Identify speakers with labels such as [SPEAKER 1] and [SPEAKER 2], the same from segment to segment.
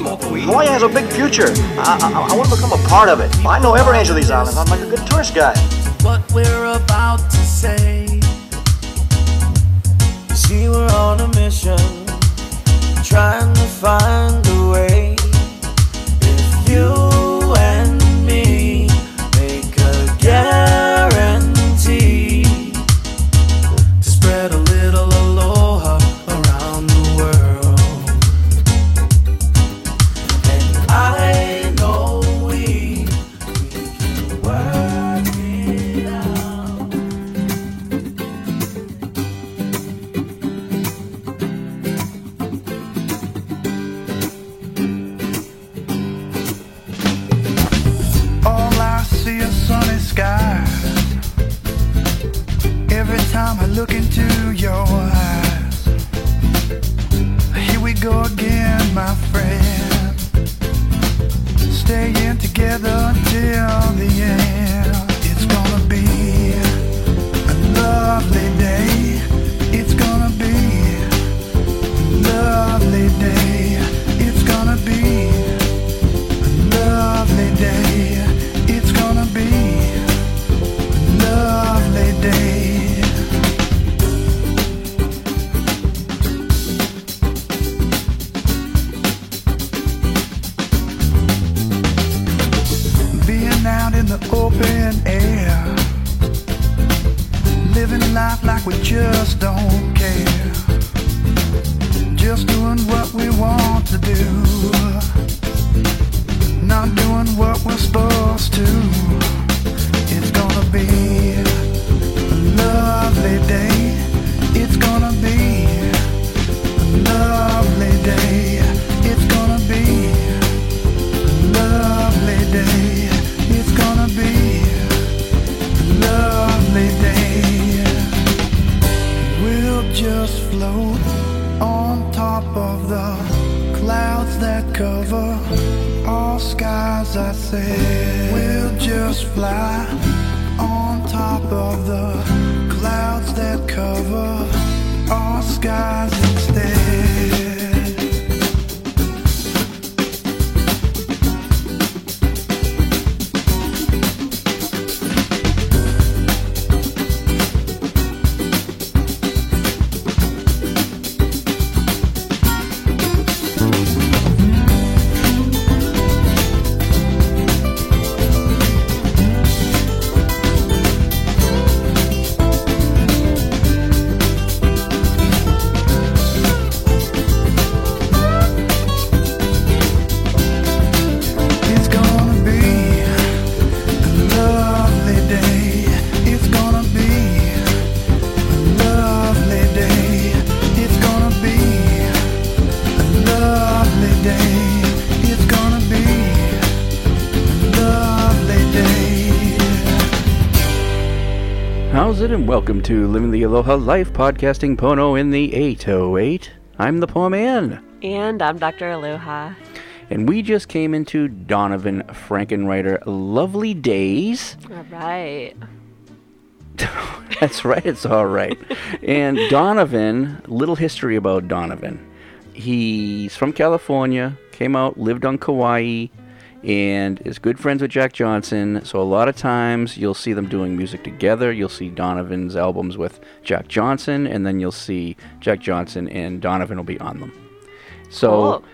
[SPEAKER 1] Hawaii has a big future. I, I, I want to become a part of it. I know every inch of these islands. I'm like a good tourist guide.
[SPEAKER 2] what we're about to say. You see, we're on a mission, trying to find a way. If you
[SPEAKER 3] again, my friend. Staying together until the end. It's gonna be a lovely day. It's gonna be a open air. Living life like we just don't care. Just doing what we want to do not doing what we're supposed to. It's gonna be a lovely day. It's gonna be of the clouds that cover all skies. I say we'll just fly on top of the clouds that cover all skies
[SPEAKER 4] welcome to Living the Aloha Life podcasting Pono in the 808. I'm the poor man,
[SPEAKER 5] And I'm Dr. Aloha.
[SPEAKER 4] and we just came into Donovan Frankenreiter Lovely Days.
[SPEAKER 5] All right.
[SPEAKER 4] That's right, it's all right. and Donovan, little history about Donovan. He's from California, came out, lived on Kauai, and is good friends with Jack Johnson. So a lot of times you'll see them doing music together. You'll see Donovan's albums with Jack Johnson, and then you'll see Jack Johnson and Donovan will be on them. So
[SPEAKER 5] Cool.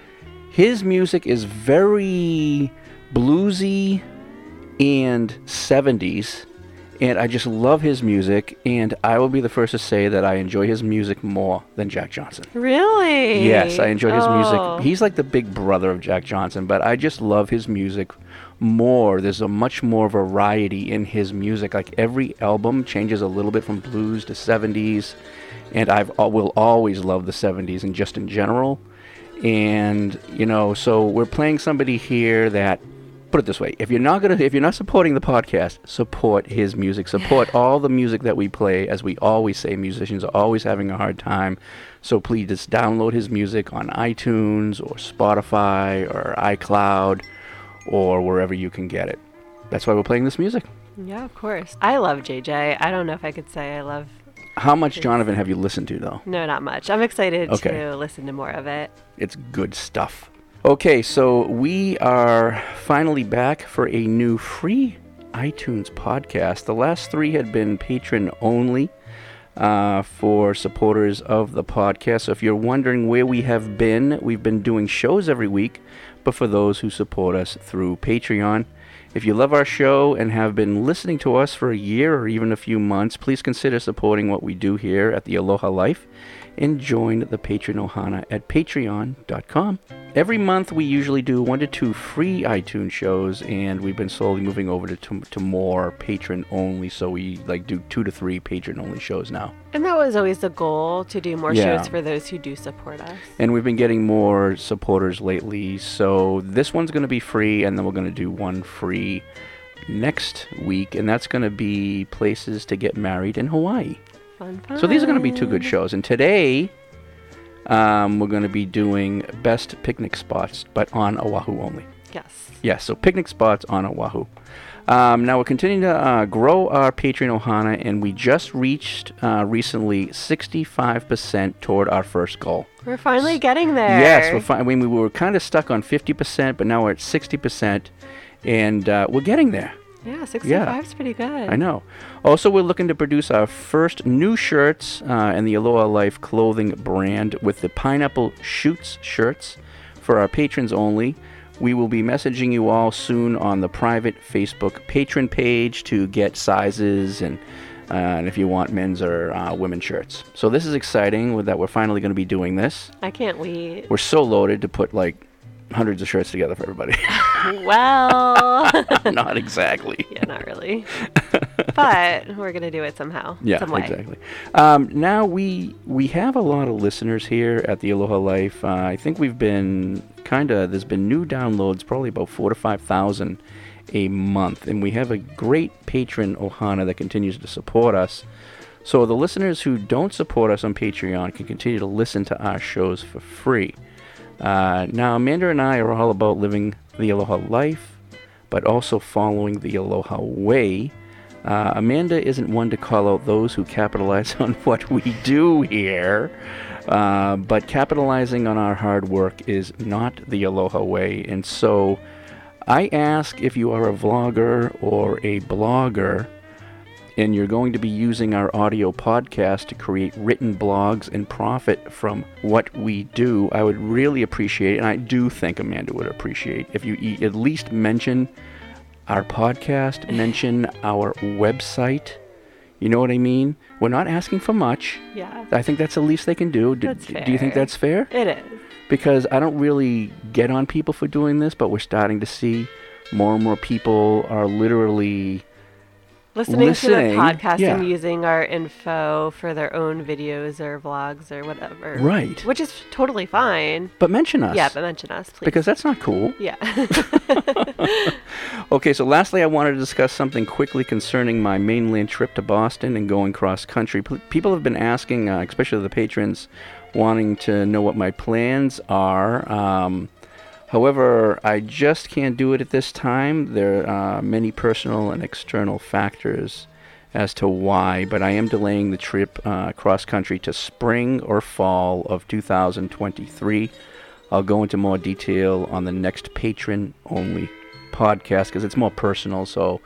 [SPEAKER 4] his music is very bluesy and 70s and I just love his music and I will be the first to say that I enjoy his music more than Jack Johnson.
[SPEAKER 5] Really?
[SPEAKER 4] Yes, I enjoy his
[SPEAKER 5] Oh.
[SPEAKER 4] music. He's like the big brother of Jack Johnson, but I just love his music more. There's a much more variety in his music. Like every album changes a little bit from blues to 70s, and I've I will always love the 70s and just in general. And you know, so we're playing somebody here that put it this way: if you're not gonna, if you're not supporting the podcast, support his music. Support all the music that we play. As we always say, musicians are always having a hard time. So please just download his music on iTunes or Spotify or iCloud or wherever you can get it. That's why we're playing this music.
[SPEAKER 5] Yeah, of course. I love JJ. I don't know if I could say I love.
[SPEAKER 4] How much Jonathan have you listened to though?
[SPEAKER 5] No, not much. I'm excited
[SPEAKER 4] Okay.
[SPEAKER 5] to listen to more of it.
[SPEAKER 4] It's good stuff. Okay, so we are finally back for a new free iTunes podcast. The last three had been patron only uh, for supporters of the podcast. So if you're wondering where we have been, we've been doing shows every week, but for those who support us through Patreon. If you love our show and have been listening to us for a year or even a few months, please consider supporting what we do here at the Aloha Life and join the Patreon Ohana at patreon.com. Every month we usually do one to two free iTunes shows and we've been slowly moving over to, to, to more patron only so we like do two to three patron only shows now.
[SPEAKER 5] And that was always the goal to do more
[SPEAKER 4] Yeah.
[SPEAKER 5] shows for those who do support us.
[SPEAKER 4] And we've been getting more supporters lately. So this one's going to be free, and then we're going to do one free next week, and that's going to be places to get married in Hawaii.
[SPEAKER 5] Fun, fun.
[SPEAKER 4] So these are going to be two good shows. And today, um, we're going to be doing best picnic spots, but on Oahu only.
[SPEAKER 5] Yes.
[SPEAKER 4] Yeah, so picnic spots on Oahu. Um, now we're continuing to uh, grow our Patreon Ohana, and we just reached uh, recently 65% toward our first goal.
[SPEAKER 5] We're finally getting there.
[SPEAKER 4] Yes, we're fine. I mean, we were kind of stuck on 50%, but now we're at 60%, and uh, we're getting there.
[SPEAKER 5] Yeah, 65 is pretty good.
[SPEAKER 4] I know. Also, we're looking to produce our first new shirts uh, in the Aloha Life clothing brand with the Pineapple Shoots shirts for our patrons only. We will be messaging you all soon on the private Facebook patron page to get sizes and uh, and if you want men's or uh, women's shirts. So this is exciting that we're finally going to be doing this.
[SPEAKER 5] I can't wait.
[SPEAKER 4] We're so loaded to put like hundreds of shirts together for everybody.
[SPEAKER 5] well,
[SPEAKER 4] Not exactly.
[SPEAKER 5] yeah, not really. but we're gonna do it somehow.
[SPEAKER 4] Yeah,
[SPEAKER 5] some
[SPEAKER 4] exactly. Um, now we we have a lot of listeners here at the Aloha Life. Uh, I think we've been kind of there's been new downloads, probably about four to five thousand a month, and we have a great patron Ohana that continues to support us. So the listeners who don't support us on Patreon can continue to listen to our shows for free. Uh, now Amanda and I are all about living the Aloha life, but also following the Aloha way. Uh, Amanda isn't one to call out those who capitalize on what we do here, uh, but capitalizing on our hard work is not the Aloha way. And so I ask if you are a vlogger or a blogger and you're going to be using our audio podcast to create written blogs and profit from what we do, I would really appreciate, and I do think Amanda would appreciate, if you at least mention our podcast, mention our website. You know what I mean? We're not asking for much.
[SPEAKER 5] Yeah.
[SPEAKER 4] I think that's the least they can do. Do, do you think that's fair?
[SPEAKER 5] It is.
[SPEAKER 4] because I don't really get on people for doing this, but we're starting to see more and more people are literally
[SPEAKER 5] Listening,
[SPEAKER 4] Listening,
[SPEAKER 5] to the podcast
[SPEAKER 4] yeah.
[SPEAKER 5] and using our info for their own videos or vlogs or whatever.
[SPEAKER 4] Right.
[SPEAKER 5] Which is totally fine.
[SPEAKER 4] but mention us.
[SPEAKER 5] Yeah, but mention us, please.
[SPEAKER 4] because that's not cool.
[SPEAKER 5] yeah.
[SPEAKER 4] Okay, so lastly, I wanted to discuss something quickly concerning my mainland trip to Boston and going cross country. P- people have been asking, uh, especially the patrons, wanting to know what my plans are. Um, however, I just can't do it at this time. There are many personal and external factors as to why, but I am delaying the trip uh, cross country to spring or fall of 2023. I'll go into more detail on the next patron only podcast because it's more personal. So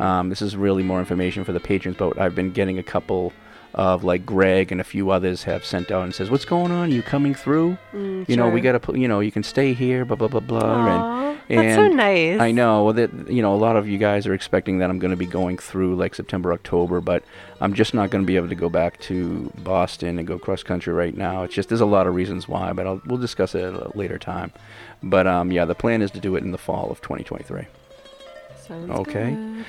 [SPEAKER 4] um, this is really more information for the patrons. But I've been getting a couple of like Greg and a few others have sent out and says, "What's going on? you coming through? you know, we
[SPEAKER 5] Mm,
[SPEAKER 4] gotta put. You know, you can stay here. Blah blah blah blah."
[SPEAKER 5] Aw,
[SPEAKER 4] and
[SPEAKER 5] that's so nice.
[SPEAKER 4] I know. That you know, a lot of you guys are expecting that I'm going to be going through like September, October, but I'm just not going to be able to go back to Boston and go cross country right now. It's just there's a lot of reasons why, but I'll, we'll discuss it at a later time. But um, yeah, the plan is to do it in the fall of 2023.
[SPEAKER 5] Sounds
[SPEAKER 4] Okay.
[SPEAKER 5] good.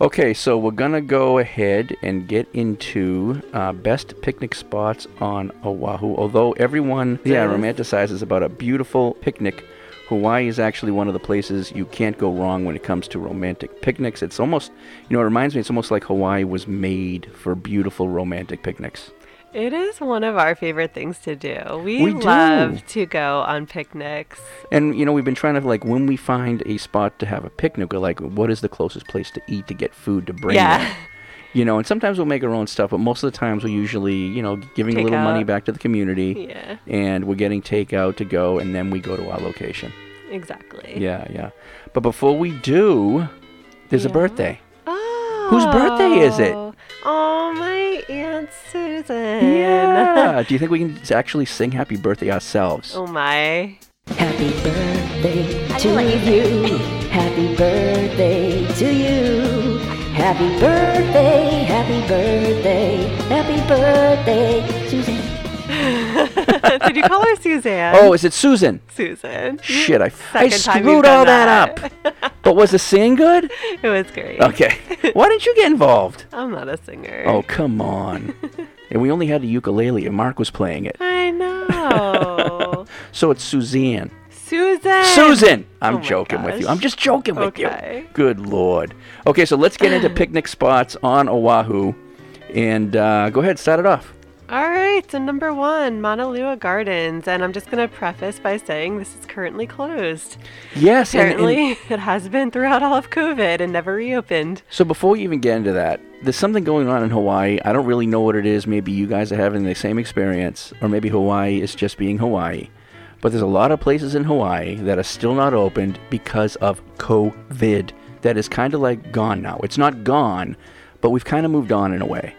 [SPEAKER 4] Okay, so we're gonna go ahead and get into uh, best picnic spots on Oahu. Although everyone, yeah, romanticizes about a beautiful picnic, Hawaii is actually one of the places you can't go wrong when it comes to romantic picnics. It's almost, you know, it reminds me. It's almost like Hawaii was made for beautiful romantic picnics.
[SPEAKER 5] It is one of our favorite things to do. We,
[SPEAKER 4] We do.
[SPEAKER 5] love to go on picnics.
[SPEAKER 4] And you know, we've been trying to like when we find a spot to have a picnic, we're like, what is the closest place to eat to get food to bring?
[SPEAKER 5] Yeah.
[SPEAKER 4] You know, and sometimes we'll make our own stuff, but most of the times we're usually, you know, giving a little money back to the community.
[SPEAKER 5] Yeah.
[SPEAKER 4] And we're getting takeout to go, and then we go to our location.
[SPEAKER 5] Exactly.
[SPEAKER 4] Yeah, yeah. But before we do, there's a birthday.
[SPEAKER 5] Oh.
[SPEAKER 4] Whose birthday is it?
[SPEAKER 5] Oh, my Aunt Susan.
[SPEAKER 4] Yeah. do you think we can actually sing happy birthday ourselves?
[SPEAKER 5] oh, my.
[SPEAKER 6] Happy birthday to you. Happy birthday to you. Happy birthday, happy birthday, happy birthday, Susan.
[SPEAKER 5] Did you call her Suzanne?
[SPEAKER 4] Oh, is it Susan?
[SPEAKER 5] Susan.
[SPEAKER 4] Shit, I, I screwed all
[SPEAKER 5] done
[SPEAKER 4] that up. but was the singing good?
[SPEAKER 5] It was great.
[SPEAKER 4] Okay. Why didn't you get involved?
[SPEAKER 5] I'm not a singer.
[SPEAKER 4] Oh, come on. and we only had a ukulele, and Mark was playing it.
[SPEAKER 5] I know.
[SPEAKER 4] So it's Suzanne.
[SPEAKER 5] Susan.
[SPEAKER 4] Susan! I'm
[SPEAKER 5] Oh
[SPEAKER 4] joking with you. I'm just joking with
[SPEAKER 5] Okay.
[SPEAKER 4] you. Good lord. Okay, so let's get into picnic spots on Oahu. And uh, go ahead, start it off.
[SPEAKER 5] All right, so number one, Moanalua Gardens, and I'm just gonna preface by saying this is currently closed.
[SPEAKER 4] Yes, and- and-
[SPEAKER 5] it has been throughout all of COVID and never reopened.
[SPEAKER 4] So before we even get into that, there's something going on in Hawaii. I don't really know what it is. Maybe you guys are having the same experience, or maybe Hawaii is just being Hawaii. But there's a lot of places in Hawaii that are still not opened because of COVID. That is kind of like gone now. It's not gone, but we've kind of moved on in a way.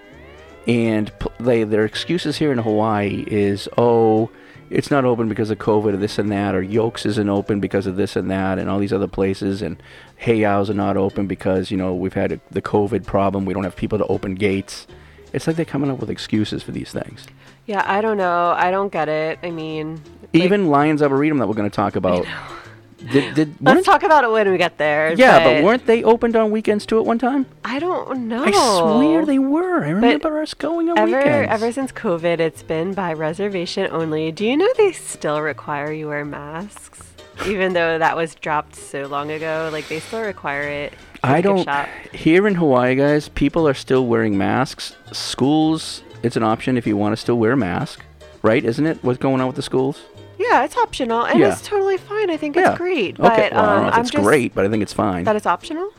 [SPEAKER 4] And they, their excuses here in Hawaii is, oh, it's not open because of COVID or this and that, or Yokes isn't open because of this and that, and all these other places, and Heiaus are not open because, you know, we've had a, the COVID problem. We don't have people to open gates. It's like they're coming up with excuses for these things.
[SPEAKER 5] Yeah, I don't know. I don't get it. I mean, like,
[SPEAKER 4] Even Lyons Arboretum that we're going to talk about. Did, did,
[SPEAKER 5] let's talk about it when we get there.
[SPEAKER 4] yeah, but weren't they opened on weekends too at one time?
[SPEAKER 5] I don't know.
[SPEAKER 4] I swear they were. I remember us going on
[SPEAKER 5] ever,
[SPEAKER 4] weekends.
[SPEAKER 5] Ever since COVID, it's been by reservation only. Do you know they still require you wear masks? Even though that was dropped so long ago, like they still require it.
[SPEAKER 4] I don't.
[SPEAKER 5] shop.
[SPEAKER 4] Here in Hawaii, guys, people are still wearing masks. Schools, it's an option if you want to still wear a mask, right? Isn't it? What's going on with the schools?
[SPEAKER 5] Yeah, it's optional, and
[SPEAKER 4] Yeah.
[SPEAKER 5] it's totally fine. I think
[SPEAKER 4] Yeah.
[SPEAKER 5] it's great.
[SPEAKER 4] Okay.
[SPEAKER 5] But,
[SPEAKER 4] well, I don't
[SPEAKER 5] um,
[SPEAKER 4] know if
[SPEAKER 5] I'm
[SPEAKER 4] it's
[SPEAKER 5] just,
[SPEAKER 4] great, but I think it's fine.
[SPEAKER 5] That it's optional.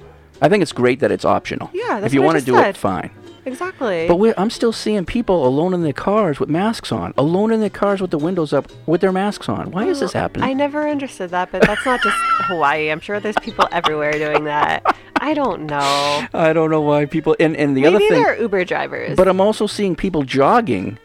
[SPEAKER 4] I think it's great that it's optional.
[SPEAKER 5] Yeah,
[SPEAKER 4] If you
[SPEAKER 5] what I
[SPEAKER 4] want to
[SPEAKER 5] just
[SPEAKER 4] do
[SPEAKER 5] said.
[SPEAKER 4] it, fine.
[SPEAKER 5] Exactly.
[SPEAKER 4] But we're, I'm still seeing people alone in their cars with masks on, alone in their cars with the windows up, with their masks on. Why is this happening?
[SPEAKER 5] I never understood that, but that's not just Hawaii. I'm sure there's people everywhere doing that. I don't know.
[SPEAKER 4] I don't know why people. And and the
[SPEAKER 5] Maybe
[SPEAKER 4] other thing.
[SPEAKER 5] they're Uber drivers.
[SPEAKER 4] But I'm also seeing people jogging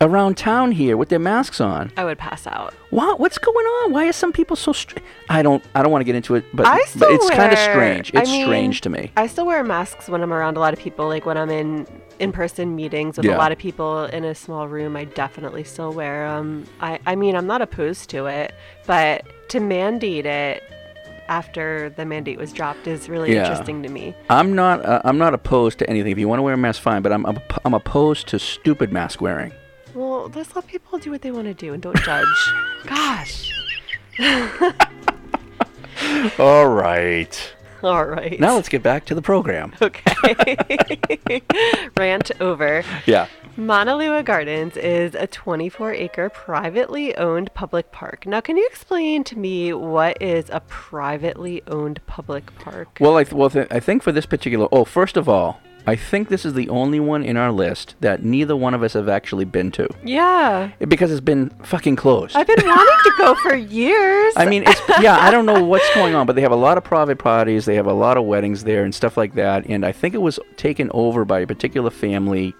[SPEAKER 4] around town here with their masks on.
[SPEAKER 5] I would pass out.
[SPEAKER 4] What? What's going on? Why are some people so str I don't. I don't want to get into it, but,
[SPEAKER 5] I
[SPEAKER 4] but it's kind of strange.
[SPEAKER 5] I
[SPEAKER 4] It's
[SPEAKER 5] mean,
[SPEAKER 4] strange to me.
[SPEAKER 5] I still wear masks when I'm around a lot of people, like when I'm in in-person meetings with
[SPEAKER 4] Yeah.
[SPEAKER 5] a lot of people in a small room. I definitely still wear them. I, I mean, I'm not opposed to it, but to mandate it after the mandate was dropped is really
[SPEAKER 4] Yeah.
[SPEAKER 5] interesting to me.
[SPEAKER 4] I'm not. Uh, I'm not opposed to anything. If you want to wear a mask, fine. But. I'm, I'm opposed to stupid mask wearing.
[SPEAKER 5] Let's let people do what they want to do and don't judge. Gosh.
[SPEAKER 4] All right.
[SPEAKER 5] All right.
[SPEAKER 4] Now let's get back to the program.
[SPEAKER 5] Okay. Rant over.
[SPEAKER 4] Yeah.
[SPEAKER 5] Moanalua Gardens is a 24 acre privately owned public park. Now, can you explain to me what is a privately owned public park?
[SPEAKER 4] Well, I th- well, th- I think for this particular. Oh, first of all, I think this is the only one in our list that neither one of us have actually been to
[SPEAKER 5] Yeah.
[SPEAKER 4] because it's been fucking closed.
[SPEAKER 5] I've been wanting to go for years.
[SPEAKER 4] I mean, it's yeah. I don't know what's going on, but they have a lot of private parties. They have a lot of weddings there and stuff like that. And I think it was taken over by a particular family,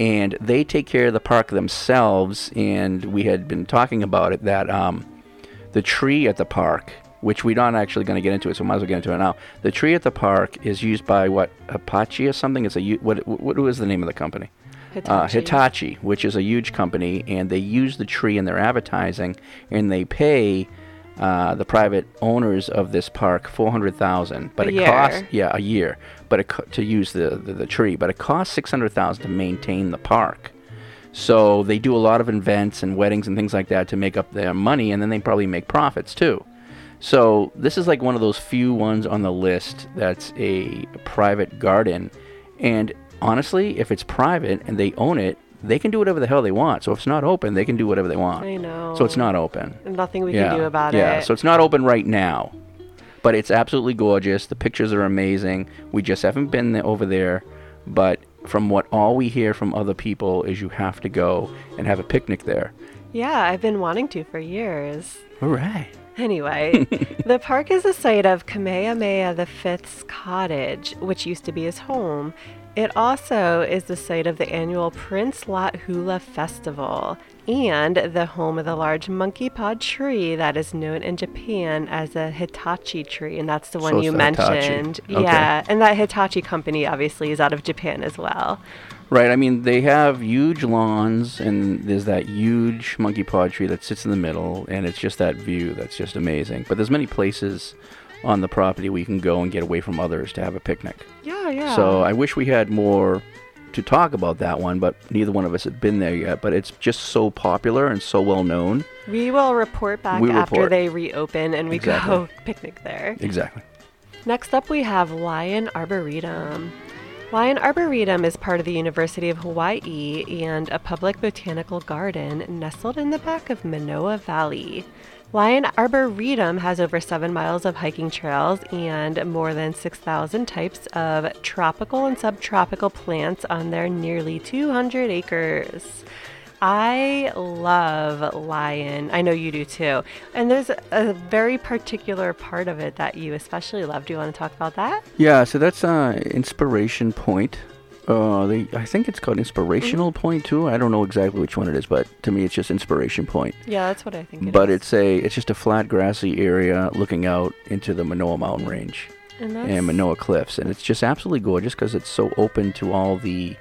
[SPEAKER 4] and they take care of the park themselves. And we had been talking about it that um, the tree at the park, which we're not actually going to get into it, so we might as well get into it now. The tree at the park is used by what Apache or something. It's a what what was the name of the company? Uh,
[SPEAKER 5] Hitachi.
[SPEAKER 4] Hitachi, which is a huge company, and they use the tree in their advertising, and they pay uh, the private owners of this park four hundred thousand, but
[SPEAKER 5] A
[SPEAKER 4] it
[SPEAKER 5] year.
[SPEAKER 4] costs yeah a year, but it co- to use the, the the tree, but it costs six hundred thousand to maintain the park. So they do a lot of events and weddings and things like that to make up their money, and then they probably make profits too. So this is like one of those few ones on the list that's a private garden, and honestly, if it's private and they own it, they can do whatever the hell they want. So if it's not open, they can do whatever they want.
[SPEAKER 5] I know.
[SPEAKER 4] So it's not open.
[SPEAKER 5] Nothing we
[SPEAKER 4] yeah.
[SPEAKER 5] can do about
[SPEAKER 4] yeah.
[SPEAKER 5] it. Yeah.
[SPEAKER 4] So it's not open right now, but it's absolutely gorgeous. The pictures are amazing. We just haven't been there, over there, but from what all we hear from other people is you have to go and have a picnic there.
[SPEAKER 5] yeah, I've been wanting to for years.
[SPEAKER 4] All right.
[SPEAKER 5] Anyway, the park is the site of Kamehameha V's cottage, which used to be his home. It also is the site of the annual Prince Lot Hula Festival and the home of the large monkey pod tree that is known in Japan as a Hitachi tree, and that's the one
[SPEAKER 4] So
[SPEAKER 5] you
[SPEAKER 4] it's the Hitachi.
[SPEAKER 5] mentioned.
[SPEAKER 4] Okay.
[SPEAKER 5] Yeah, and that Hitachi company obviously is out of Japan as well.
[SPEAKER 4] Right. I mean, they have huge lawns, and there's that huge monkey paw tree that sits in the middle, and it's just that view that's just amazing. But there's many places on the property you can go and get away from others to have a picnic.
[SPEAKER 5] Yeah, yeah.
[SPEAKER 4] So I wish we had more to talk about that one, but neither one of us had been there yet. But it's just so popular and so well known.
[SPEAKER 5] we will report back
[SPEAKER 4] We
[SPEAKER 5] after
[SPEAKER 4] report.
[SPEAKER 5] they reopen and we
[SPEAKER 4] Exactly.
[SPEAKER 5] go picnic there.
[SPEAKER 4] Exactly.
[SPEAKER 5] Next up, we have Lyon Arboretum. Lyon Arboretum is part of the University of Hawaii and a public botanical garden nestled in the back of Manoa Valley. Lyon Arboretum has over seven miles of hiking trails and more than 6,000 types of tropical and subtropical plants on their nearly 200 acres. I love Lyon. I know you do too. And there's a, very particular part of it that you especially love. Do you want to talk about that?
[SPEAKER 4] Yeah. So that's uh, Inspiration Point. Uh, they, I think it's called Inspirational Point too. I don't know exactly which one it is, but to me, it's just Inspiration Point.
[SPEAKER 5] Yeah, that's what I think. it
[SPEAKER 4] but
[SPEAKER 5] is.
[SPEAKER 4] it's a it's just a flat grassy area looking out into the Manoa Mountain Range
[SPEAKER 5] And
[SPEAKER 4] and Manoa Cliffs, and it's just absolutely gorgeous because it's so open to all the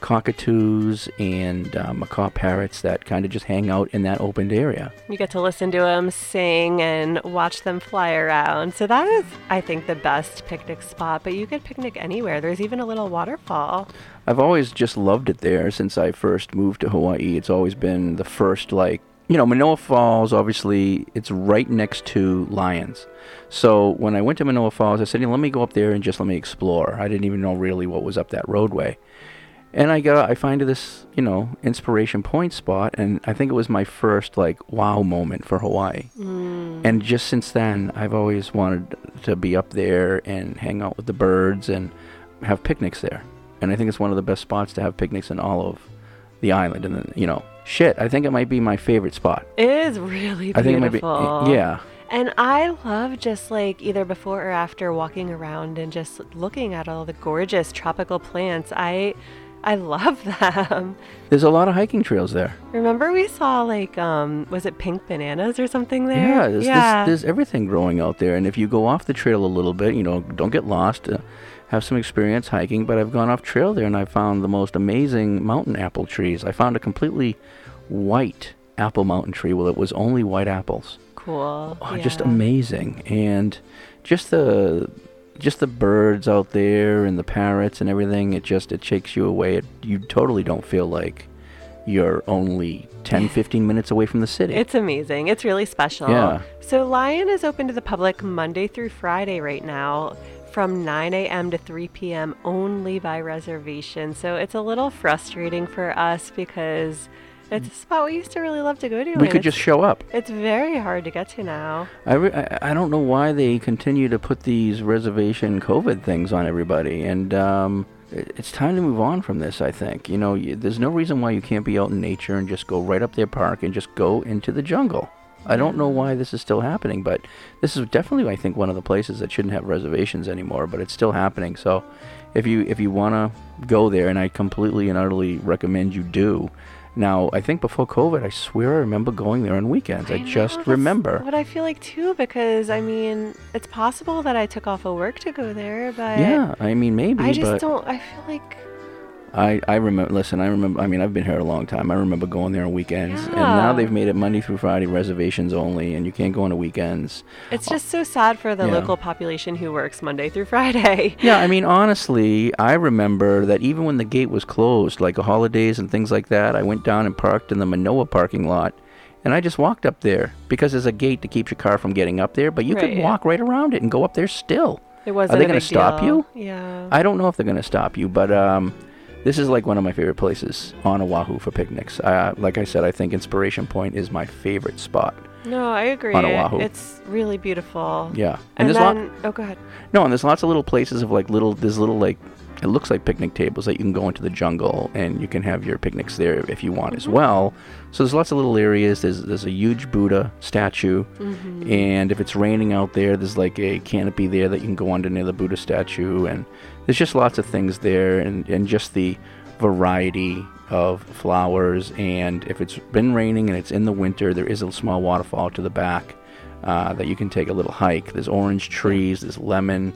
[SPEAKER 4] cockatoos and uh, macaw parrots that kind of just hang out in that opened area.
[SPEAKER 5] You get to listen to them sing and watch them fly around. So that is, I think, the best picnic spot. But you could picnic anywhere. There's even a little waterfall.
[SPEAKER 4] I've always just loved it there since I first moved to Hawaii. It's always been the first, like, you know, Manoa Falls, obviously, it's right next to Lyons. So when I went to Manoa Falls, I said, "You let me go up there and just let me explore. I didn't even know really what was up that roadway. And I got, I find this, you know, inspiration point spot, and I think it was my first, like, wow moment for Hawaii. Mm. And just since then, I've always wanted to be up there and hang out with the birds and have picnics there. And I think it's one of the best spots to have picnics in all of the island. And then, you know, shit, I think it might be my favorite spot.
[SPEAKER 5] It is really beautiful.
[SPEAKER 4] I think it might be, yeah.
[SPEAKER 5] And I love just like either before or after walking around and just looking at all the gorgeous tropical plants. I I love them.
[SPEAKER 4] There's a lot of hiking trails there.
[SPEAKER 5] Remember we saw like um was it pink bananas or something there?
[SPEAKER 4] Yeah, there's,
[SPEAKER 5] yeah.
[SPEAKER 4] There's, there's everything growing out there. And if you go off the trail a little bit, you know, don't get lost, uh, have some experience hiking. But I've gone off trail there and I found the most amazing mountain apple trees. I found a completely white apple mountain tree. Well, it was only white apples.
[SPEAKER 5] cool.
[SPEAKER 4] Oh, just amazing. And just the just the birds out there and the parrots and everything, it just it takes you away. It, you totally don't feel like you're only 10, 15 minutes away from the city.
[SPEAKER 5] It's amazing. It's really special.
[SPEAKER 4] Yeah.
[SPEAKER 5] So Lyon is open to the public Monday through Friday right now from 9 a.m. to 3 p.m. only by reservation. So it's a little frustrating for us because it's a spot we used to really love to go to.
[SPEAKER 4] we could just show up.
[SPEAKER 5] It's very hard to get to now.
[SPEAKER 4] I, re- I, I don't know why they continue to put these reservation COVID things on everybody, and um, it, it's time to move on from this. I think you know, y there's no reason why you can't be out in nature and just go right up their park and just go into the jungle. I don't know why this is still happening, but this is definitely, I think, one of the places that shouldn't have reservations anymore. But it's still happening. So, if you if you want to go there, and I completely and utterly recommend you do. Now, I think before COVID, I swear I remember going there on weekends. I,
[SPEAKER 5] know,
[SPEAKER 4] just remember.
[SPEAKER 5] What I feel like too, because I mean, it's possible that I took off of work to go there, but
[SPEAKER 4] Yeah, I mean maybe,
[SPEAKER 5] I just don't. I feel like
[SPEAKER 4] I, I remember. Listen, I remember. I mean, I've been here a long time. I remember going there on weekends,
[SPEAKER 5] Yeah.
[SPEAKER 4] and now they've made it Monday through Friday reservations only, and you can't go on the weekends.
[SPEAKER 5] It's just so sad for the
[SPEAKER 4] Yeah.
[SPEAKER 5] local population who works Monday through Friday.
[SPEAKER 4] Yeah, I mean, honestly, I remember that even when the gate was closed, like holidays and things like that, I went down and parked in the Manoa parking lot, and I just walked up there because there's a gate to keep your car from getting up there, but you
[SPEAKER 5] Right.
[SPEAKER 4] could walk right around it and go up there still.
[SPEAKER 5] It wasn't
[SPEAKER 4] Are they gonna stop
[SPEAKER 5] deal.
[SPEAKER 4] you?
[SPEAKER 5] Yeah.
[SPEAKER 4] I don't know if they're going to stop you, but um, this is like one of my favorite places on Oahu for picnics. Uh, like I said, I think Inspiration Point is my favorite spot.
[SPEAKER 5] No, I agree.
[SPEAKER 4] On Oahu.
[SPEAKER 5] It's really beautiful.
[SPEAKER 4] Yeah,
[SPEAKER 5] And,
[SPEAKER 4] there's lot-
[SPEAKER 5] oh, go ahead.
[SPEAKER 4] No, and there's lots of little places of like little, there's little like, it looks like picnic tables that you can go into the jungle and you can have your picnics there if you want as well. So there's lots of little areas. There's there's a huge Buddha statue,
[SPEAKER 5] Mhm.
[SPEAKER 4] and if it's raining out there, there's like a canopy there that you can go under near the Buddha statue, and there's just lots of things there, and and just the variety of flowers. And if it's been raining and it's in the winter, there is a small waterfall to the back uh, that you can take a little hike. There's orange trees, there's lemon,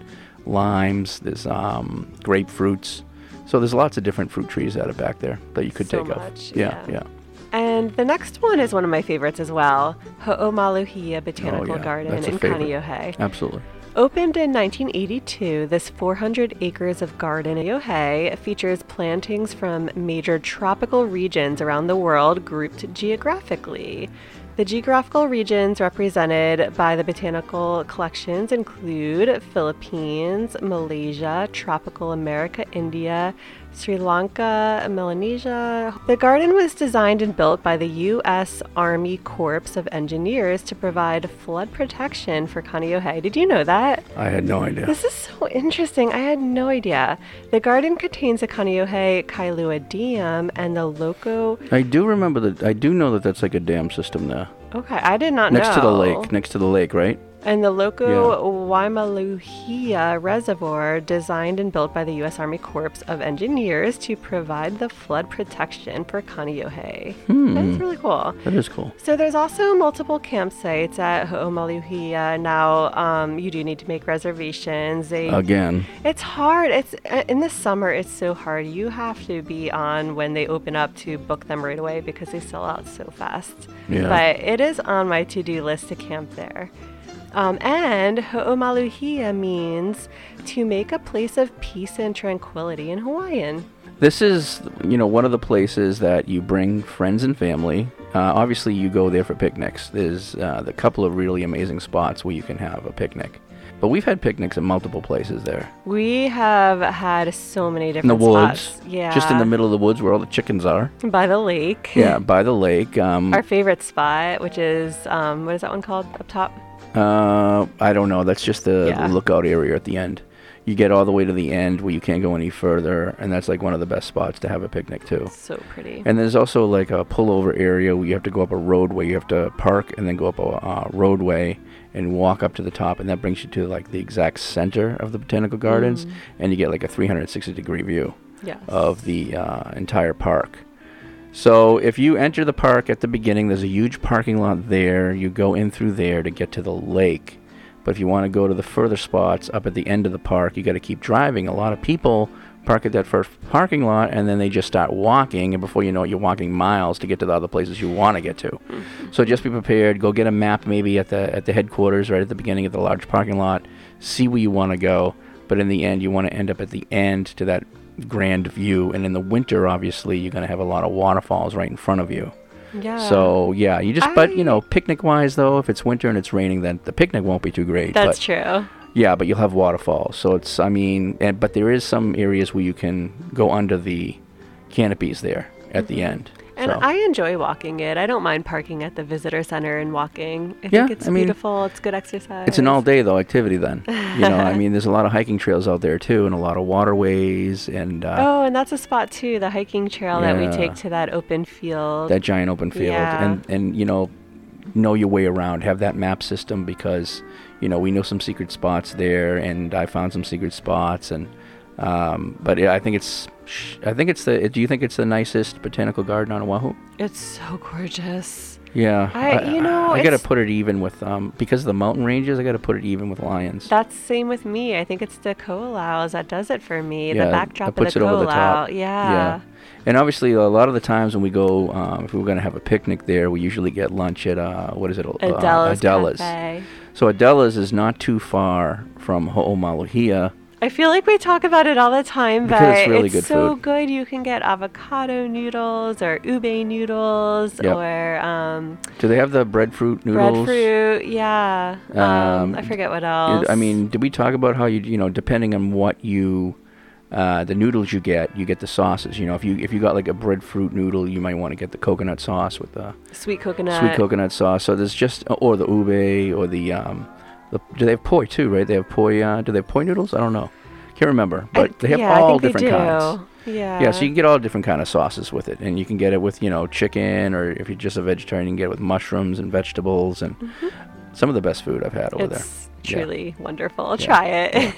[SPEAKER 4] limes, there's um, grapefruits. So there's lots of different fruit trees out are back there that you could
[SPEAKER 5] So
[SPEAKER 4] take
[SPEAKER 5] much.
[SPEAKER 4] Yeah,
[SPEAKER 5] yeah.
[SPEAKER 4] yeah.
[SPEAKER 5] And the next one is one of my favorites as well Ho'omaluhia Botanical
[SPEAKER 4] Oh, yeah,
[SPEAKER 5] Garden in
[SPEAKER 4] favorite.
[SPEAKER 5] Kaneohe.
[SPEAKER 4] Absolutely.
[SPEAKER 5] Opened in 1982, this 400 acres of garden in Yohei features plantings from major tropical regions around the world grouped geographically. The geographical regions represented by the botanical collections include Philippines, Malaysia, Tropical America, India, Sri Lanka, Melanesia. The garden was designed and built by the U.S. Army Corps of Engineers to provide flood protection for Kaneohe. Did you know that?
[SPEAKER 4] I had no idea.
[SPEAKER 5] This is so interesting. I had no idea. The garden contains the Kaneohe Kailua Dam and the Loko.
[SPEAKER 4] I do remember that. I do know that that's like a dam system there.
[SPEAKER 5] Okay, I did not
[SPEAKER 4] next
[SPEAKER 5] know.
[SPEAKER 4] to the lake. Next to the lake, right?
[SPEAKER 5] And the Loko Waimaluhia Reservoir, designed and built by the U.S. Army Corps of Engineers to provide the flood protection for Kaneohe.
[SPEAKER 4] Hmm.
[SPEAKER 5] That's really cool.
[SPEAKER 4] That is cool.
[SPEAKER 5] So there's also multiple campsites at Ho'omaluhia. Now, um, you do need to make reservations. They,
[SPEAKER 4] Again.
[SPEAKER 5] It's hard. It's uh, in the summer. It's so hard. You have to be on when they open up to book them right away because they sell out so fast.
[SPEAKER 4] Yeah.
[SPEAKER 5] But it is on my to-do list to camp there. Um, and Ho'omaluhia means to make a place of peace and tranquility in Hawaiian.
[SPEAKER 4] This is, you know, one of the places that you bring friends and family. Uh, obviously, you go there for picnics. There's uh, the couple of really amazing spots where you can have a picnic. But we've had picnics at multiple places there.
[SPEAKER 5] We have had so many different
[SPEAKER 4] In the woods.
[SPEAKER 5] spots. Yeah.
[SPEAKER 4] Just in the middle of the woods where all the chickens are.
[SPEAKER 5] By the lake.
[SPEAKER 4] Yeah, by the lake. Um,
[SPEAKER 5] Our favorite spot, which is um, what is that one called up top?
[SPEAKER 4] Uh, I don't know. That's just the,
[SPEAKER 5] Yeah.
[SPEAKER 4] lookout area at the end. You get all the way to the end where you can't go any further, and that's like one of the best spots to have a picnic too.
[SPEAKER 5] So pretty.
[SPEAKER 4] And there's also like a pullover area where you have to go up a roadway. You have to park and then go up a uh, roadway and walk up to the top, and that brings you to like the exact center of the botanical gardens,
[SPEAKER 5] Mm.
[SPEAKER 4] and you get like a 360 degree view
[SPEAKER 5] Yes.
[SPEAKER 4] of the uh, entire park. So if you enter the park at the beginning, there's a huge parking lot there. You go in through there to get to the lake. But if you want to go to the further spots up at the end of the park, you got to keep driving. A lot of people park at that first parking lot and then they just start walking and before you know it you're walking miles to get to the other places you want to get to. Mm-hmm. So just be prepared, go get a map maybe at the at the headquarters right at the beginning of the large parking lot, see where you want to go, but in the end you want to end up at the end to that grand view and in the winter obviously you're going to have a lot of waterfalls right in front of you.
[SPEAKER 5] Yeah.
[SPEAKER 4] So yeah, you just but you know picnic wise though, if it's winter and it's raining, then the picnic won't be too great.
[SPEAKER 5] That's
[SPEAKER 4] but,
[SPEAKER 5] true.
[SPEAKER 4] Yeah, but you'll have waterfalls. So it's I mean, and but there is some areas where you can go under the canopies there at the end.
[SPEAKER 5] And
[SPEAKER 4] so.
[SPEAKER 5] I enjoy walking it. I don't mind parking at the visitor center and walking. I
[SPEAKER 4] Yeah,
[SPEAKER 5] think it's
[SPEAKER 4] I mean,
[SPEAKER 5] beautiful. It's good exercise.
[SPEAKER 4] It's an all day though activity then. You know, I mean, there's a lot of hiking trails out there too, and a lot of waterways and uh,
[SPEAKER 5] oh, and that's a spot too, the hiking trail that we take to that open field.
[SPEAKER 4] that giant open field
[SPEAKER 5] Yeah.
[SPEAKER 4] and and you know know your way around have that map system because you know we know some secret spots there and i found some secret spots and um, but yeah, i think it's i think it's the do you think it's the nicest botanical garden on oahu
[SPEAKER 5] It's so gorgeous.
[SPEAKER 4] Yeah.
[SPEAKER 5] I- you know,
[SPEAKER 4] I, gotta put it even with um because of the mountain ranges. I gotta put it even with Lyons.
[SPEAKER 5] That's same with me. I think it's the Ko'olaus that does it for me.
[SPEAKER 4] yeah,
[SPEAKER 5] the backdrop
[SPEAKER 4] puts
[SPEAKER 5] of
[SPEAKER 4] it
[SPEAKER 5] the
[SPEAKER 4] over the top.
[SPEAKER 5] Ko'olau. Yeah.
[SPEAKER 4] And obviously, a lot of the times when we go, um, if we're gonna have a picnic there, we usually get lunch at uh, what is it? Uh,
[SPEAKER 5] Adela's
[SPEAKER 4] Adela's.
[SPEAKER 5] Cafe.
[SPEAKER 4] So Adela's is not too far from Ho'omaluhia.
[SPEAKER 5] I feel like we talk about it all the time,
[SPEAKER 4] Because
[SPEAKER 5] but
[SPEAKER 4] it's really good
[SPEAKER 5] so
[SPEAKER 4] food.
[SPEAKER 5] good. You can get avocado noodles or ube noodles
[SPEAKER 4] Yep.
[SPEAKER 5] or um,
[SPEAKER 4] Do they have the breadfruit noodles?
[SPEAKER 5] breadfruit. Yeah. Um,
[SPEAKER 4] Um,
[SPEAKER 5] I forget what else.
[SPEAKER 4] I mean, did we talk about how you, you know, depending on what you, uh, the noodles you get, you get the sauces. You know, if you if you got like a breadfruit noodle, you might want to get the coconut sauce with the
[SPEAKER 5] sweet coconut.
[SPEAKER 4] sweet coconut sauce. So there's just or the ube or the um, the, do they have poi too? Right? They have poi. Uh, do they have poi noodles? I don't know. Can't remember,
[SPEAKER 5] I-
[SPEAKER 4] but they have
[SPEAKER 5] yeah, I
[SPEAKER 4] all different kinds.
[SPEAKER 5] Yeah.
[SPEAKER 4] Yeah, so you can get all different kind of sauces with it, and you can get it with you know chicken, or if you're just a vegetarian, you can get it with mushrooms and vegetables, and some of the best food I've had over there.
[SPEAKER 5] Mm-hmm. It's
[SPEAKER 4] Yeah.
[SPEAKER 5] truly wonderful.
[SPEAKER 4] Yeah.
[SPEAKER 5] Try it.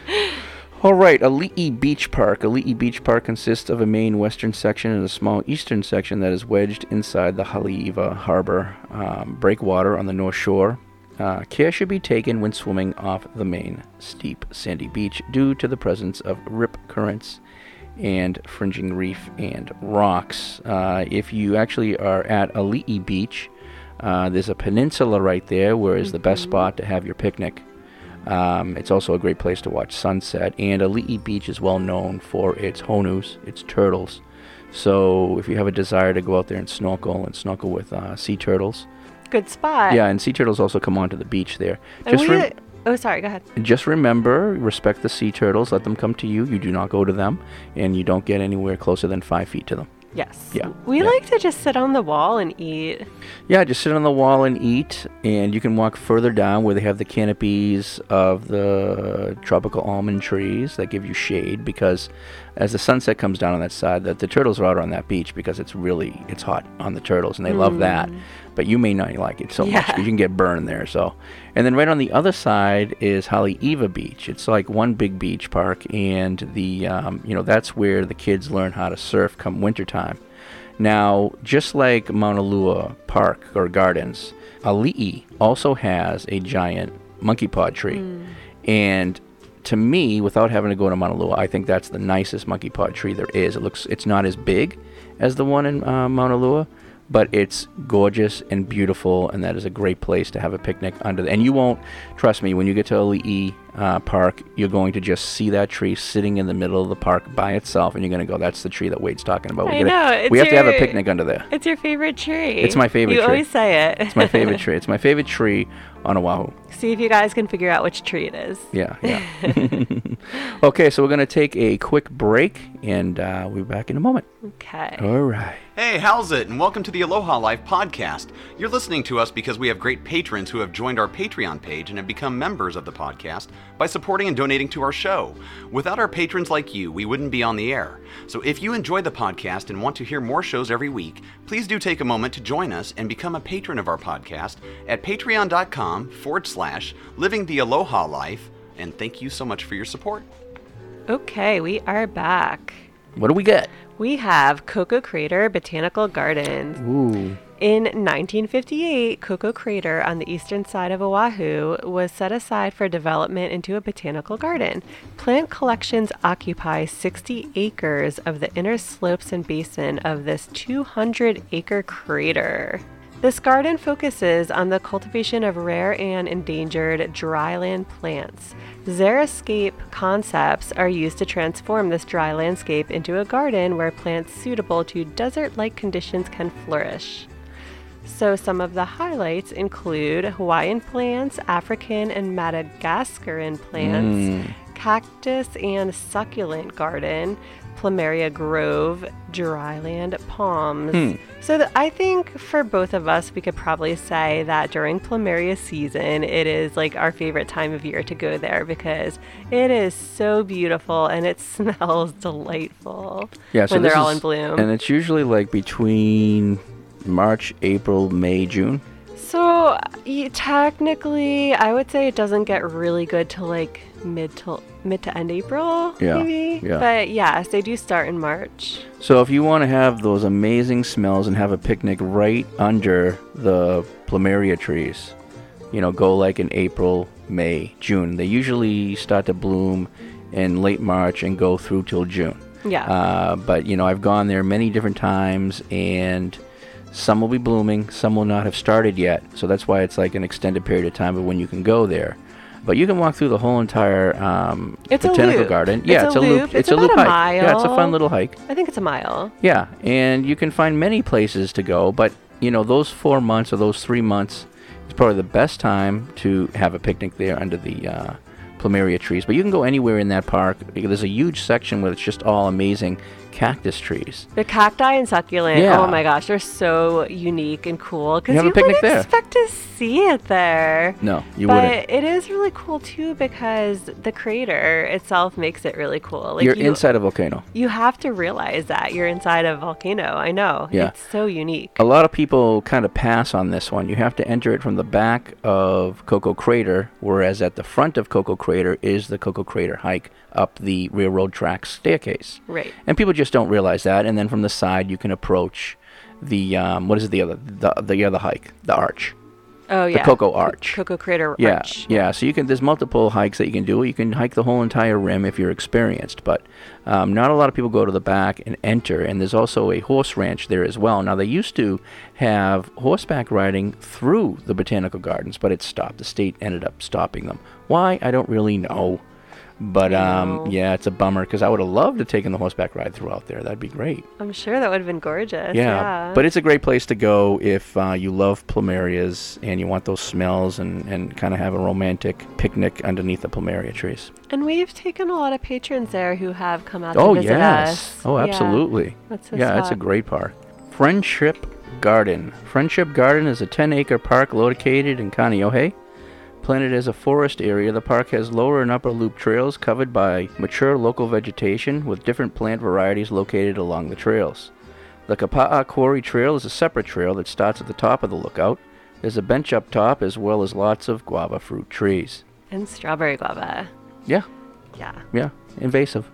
[SPEAKER 4] All right, Ali'i Beach Park. Ali'i Beach Park consists of a main western section and a small eastern section that is wedged inside the Haleiwa Harbor um, breakwater on the north shore. Uh, care should be taken when swimming off the main steep sandy beach due to the presence of rip currents and fringing reef and rocks. Uh, if you actually are at Ali'i Beach, uh, there's a peninsula right there where is the best spot to have your picnic. Um, it's also a great place to watch sunset, and Ali'i Beach is well known for its honus, its turtles. So if you have a desire to go out there and snorkel and snorkel with uh, sea turtles,
[SPEAKER 5] Good spot.
[SPEAKER 4] yeah, and sea turtles also come onto the beach there. Just
[SPEAKER 5] we,
[SPEAKER 4] rem-
[SPEAKER 5] oh, sorry. Go ahead.
[SPEAKER 4] just remember, respect the sea turtles. Let them come to you. You do not go to them, and you don't get anywhere closer than five feet to them.
[SPEAKER 5] Yes.
[SPEAKER 4] Yeah,
[SPEAKER 5] We
[SPEAKER 4] yeah.
[SPEAKER 5] like to just sit on the wall and eat.
[SPEAKER 4] Yeah, just sit on the wall and eat, and you can walk further down where they have the canopies of the tropical almond trees that give you shade. Because as the sunset comes down on that side, that the turtles are out on that beach because it's really it's hot on the turtles, and they love that. Mm. But you may not like it so much
[SPEAKER 5] Yeah.
[SPEAKER 4] 'cause you can get burned there. So, and then right on the other side is Haleiwa Beach. It's like one big beach park, and the um, you know that's where the kids learn how to surf come wintertime. Now, just like Moanalua Park or Gardens, Ali'i also has a giant monkey pod tree. And to me, without having to go to Moanalua, I think that's the nicest monkey pod tree there is. It looks, it's not as big as the one in uh, Moanalua, but it's gorgeous and beautiful, and that is a great place to have a picnic under. The, and you won't, trust me, when you get to Ali'i uh, Park, you're going to just see that tree sitting in the middle of the park by itself, and you're going to go, "That's the tree that Wade's talking about." We're gonna-
[SPEAKER 5] know.
[SPEAKER 4] We have to have a picnic under there.
[SPEAKER 5] It's your favorite tree.
[SPEAKER 4] It's my favorite tree.
[SPEAKER 5] You
[SPEAKER 4] tree.
[SPEAKER 5] always say it.
[SPEAKER 4] It's my favorite tree. It's my favorite tree on Oahu.
[SPEAKER 5] See if you guys can figure out which tree it is.
[SPEAKER 4] Yeah, yeah. okay, so we're going to take a quick break, and uh, we'll be back in a moment.
[SPEAKER 5] Okay.
[SPEAKER 4] All right.
[SPEAKER 7] Hey, how's it? And welcome to the Aloha Life podcast. You're listening to us because we have great patrons who have joined our Patreon page and have become members of the podcast by supporting and donating to our show. Without our patrons like you, we wouldn't be on the air. So if you enjoy the podcast and want to hear more shows every week, please do take a moment to join us and become a patron of our podcast at patreon.com forward slash living the Aloha Life. And thank you so much for your support.
[SPEAKER 5] Okay, we are back.
[SPEAKER 4] What do we get?
[SPEAKER 5] We have Koko Crater Botanical Gardens.
[SPEAKER 4] Ooh.
[SPEAKER 5] In 1958, Koko Crater on the eastern side of Oahu was set aside for development into a botanical garden. Plant collections occupy 60 acres of the inner slopes and basin of this 200 acre crater. This garden focuses on the cultivation of rare and endangered dryland plants. Xeriscape concepts are used to transform this dry landscape into a garden where plants suitable to desert like conditions can flourish. So, some of the highlights include Hawaiian plants, African and Madagascaran plants,
[SPEAKER 4] Mm.
[SPEAKER 5] cactus and succulent garden, Plumeria Grove, dryland palms.
[SPEAKER 4] Hmm.
[SPEAKER 5] So, th- I think for both of us, we could probably say that during Plumeria season, it is like our favorite time of year to go there because it is so beautiful and it smells delightful
[SPEAKER 4] Yeah, so
[SPEAKER 5] when they're all
[SPEAKER 4] is-
[SPEAKER 5] in bloom.
[SPEAKER 4] And it's usually like between March, April, May, June.
[SPEAKER 5] So technically, I would say it doesn't get really good till like mid to mid to end April,
[SPEAKER 4] Yeah,
[SPEAKER 5] maybe.
[SPEAKER 4] yeah.
[SPEAKER 5] But yes, they do start in March.
[SPEAKER 4] So if you want to have those amazing smells and have a picnic right under the plumeria trees, you know, go like in April, May, June. They usually start to bloom in late March and go through till June.
[SPEAKER 5] Yeah.
[SPEAKER 4] Uh, but you know, I've gone there many different times, and some will be blooming, some will not have started yet. So that's why it's like an extended period of time of when you can go there. But you can walk through the whole entire um,
[SPEAKER 5] It's a
[SPEAKER 4] botanical
[SPEAKER 5] loop.
[SPEAKER 4] garden.
[SPEAKER 5] It's
[SPEAKER 4] yeah,
[SPEAKER 5] a
[SPEAKER 4] it's a
[SPEAKER 5] loop.
[SPEAKER 4] loop.
[SPEAKER 5] It's
[SPEAKER 4] a loop
[SPEAKER 5] about a
[SPEAKER 4] hike. Yeah, it's a fun little hike.
[SPEAKER 5] I think it's a mile.
[SPEAKER 4] Yeah, and you can find many places to go, but you know those four months or those three months is probably the best time to have a picnic there under the uh, plumeria trees. But you can go anywhere in that park. There's a huge section where it's just all amazing cactus trees.
[SPEAKER 5] The cacti and succulent.
[SPEAKER 4] Oh yeah.
[SPEAKER 5] Oh my gosh, they're so unique and cool because
[SPEAKER 4] You
[SPEAKER 5] you, wouldn't
[SPEAKER 4] there.
[SPEAKER 5] expect to see it there.
[SPEAKER 4] No, you
[SPEAKER 5] but
[SPEAKER 4] wouldn't.
[SPEAKER 5] it is really cool too because the crater itself makes it really cool. Like
[SPEAKER 4] You're
[SPEAKER 5] you,
[SPEAKER 4] inside a volcano.
[SPEAKER 5] You have to realize that you're inside a volcano. I know.
[SPEAKER 4] Yeah.
[SPEAKER 5] It's so unique.
[SPEAKER 4] A lot of people kind of pass on this one. You have to enter it from the back of Koko Crater, whereas at the front of Koko Crater is the Koko Crater hike up the railroad track staircase.
[SPEAKER 5] Right.
[SPEAKER 4] And people just don't realize that. And then from the side, you can approach the um, what is it? The other the the other hike, the arch.
[SPEAKER 5] Oh yeah.
[SPEAKER 4] The.
[SPEAKER 5] Koko
[SPEAKER 4] Arch.
[SPEAKER 5] Koko Crater
[SPEAKER 4] Yeah,
[SPEAKER 5] Arch.
[SPEAKER 4] yeah. So you can. There's multiple hikes that you can do. You can hike the whole entire rim if you're experienced, but um, not a lot of people go to the back and enter. And there's also a horse ranch there as well. Now they used to have horseback riding through the botanical gardens, but it stopped. The state ended up stopping them. Why? I don't really know. But um, yeah, it's a bummer because I would have loved to have taken the horseback ride throughout there. That'd be great.
[SPEAKER 5] I'm sure that would have been gorgeous.
[SPEAKER 4] Yeah,
[SPEAKER 5] Yeah.
[SPEAKER 4] but it's a great place to go if uh, you love plumerias and you want those smells and, and kind of have a romantic picnic underneath the plumeria trees.
[SPEAKER 5] And we've taken a lot of patrons there who have come out
[SPEAKER 4] oh
[SPEAKER 5] to visit
[SPEAKER 4] yes,
[SPEAKER 5] us.
[SPEAKER 4] oh
[SPEAKER 5] Yeah.
[SPEAKER 4] absolutely.
[SPEAKER 5] That's a
[SPEAKER 4] yeah, it's a great park. Friendship Garden. Friendship Garden is a 10-acre park located in Kaneohe. Planted as a forest area, the park has lower and upper loop trails covered by mature local vegetation with different plant varieties located along the trails. The Kapa'a Quarry Trail is a separate trail that starts at the top of the lookout. There's a bench up top as well as lots of guava fruit trees.
[SPEAKER 5] And strawberry guava.
[SPEAKER 4] Yeah,
[SPEAKER 5] Yeah.
[SPEAKER 4] yeah, invasive.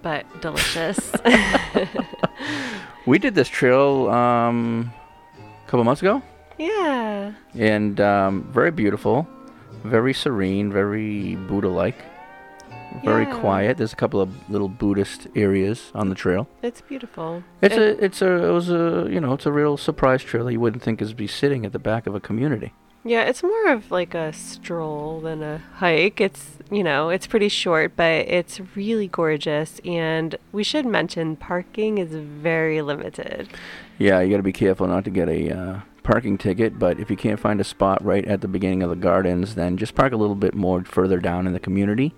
[SPEAKER 5] But delicious.
[SPEAKER 4] We did this trail um, a couple months ago,
[SPEAKER 5] yeah.
[SPEAKER 4] and um, very beautiful, very serene, very Buddha-like, very
[SPEAKER 5] Yeah.
[SPEAKER 4] quiet. There's a couple of little Buddhist areas on the trail.
[SPEAKER 5] It's beautiful.
[SPEAKER 4] It's
[SPEAKER 5] It-
[SPEAKER 4] a, it's a, it was a, you know, it's a real surprise trail that you wouldn't think is be sitting at the back of a community.
[SPEAKER 5] Yeah, it's more of like a stroll than a hike. It's, you know, it's pretty short, but it's really gorgeous. And we should mention parking is very limited.
[SPEAKER 4] Yeah, you got to be careful not to get a uh, parking ticket. But if you can't find a spot right at the beginning of the gardens, then just park a little bit more further down in the community.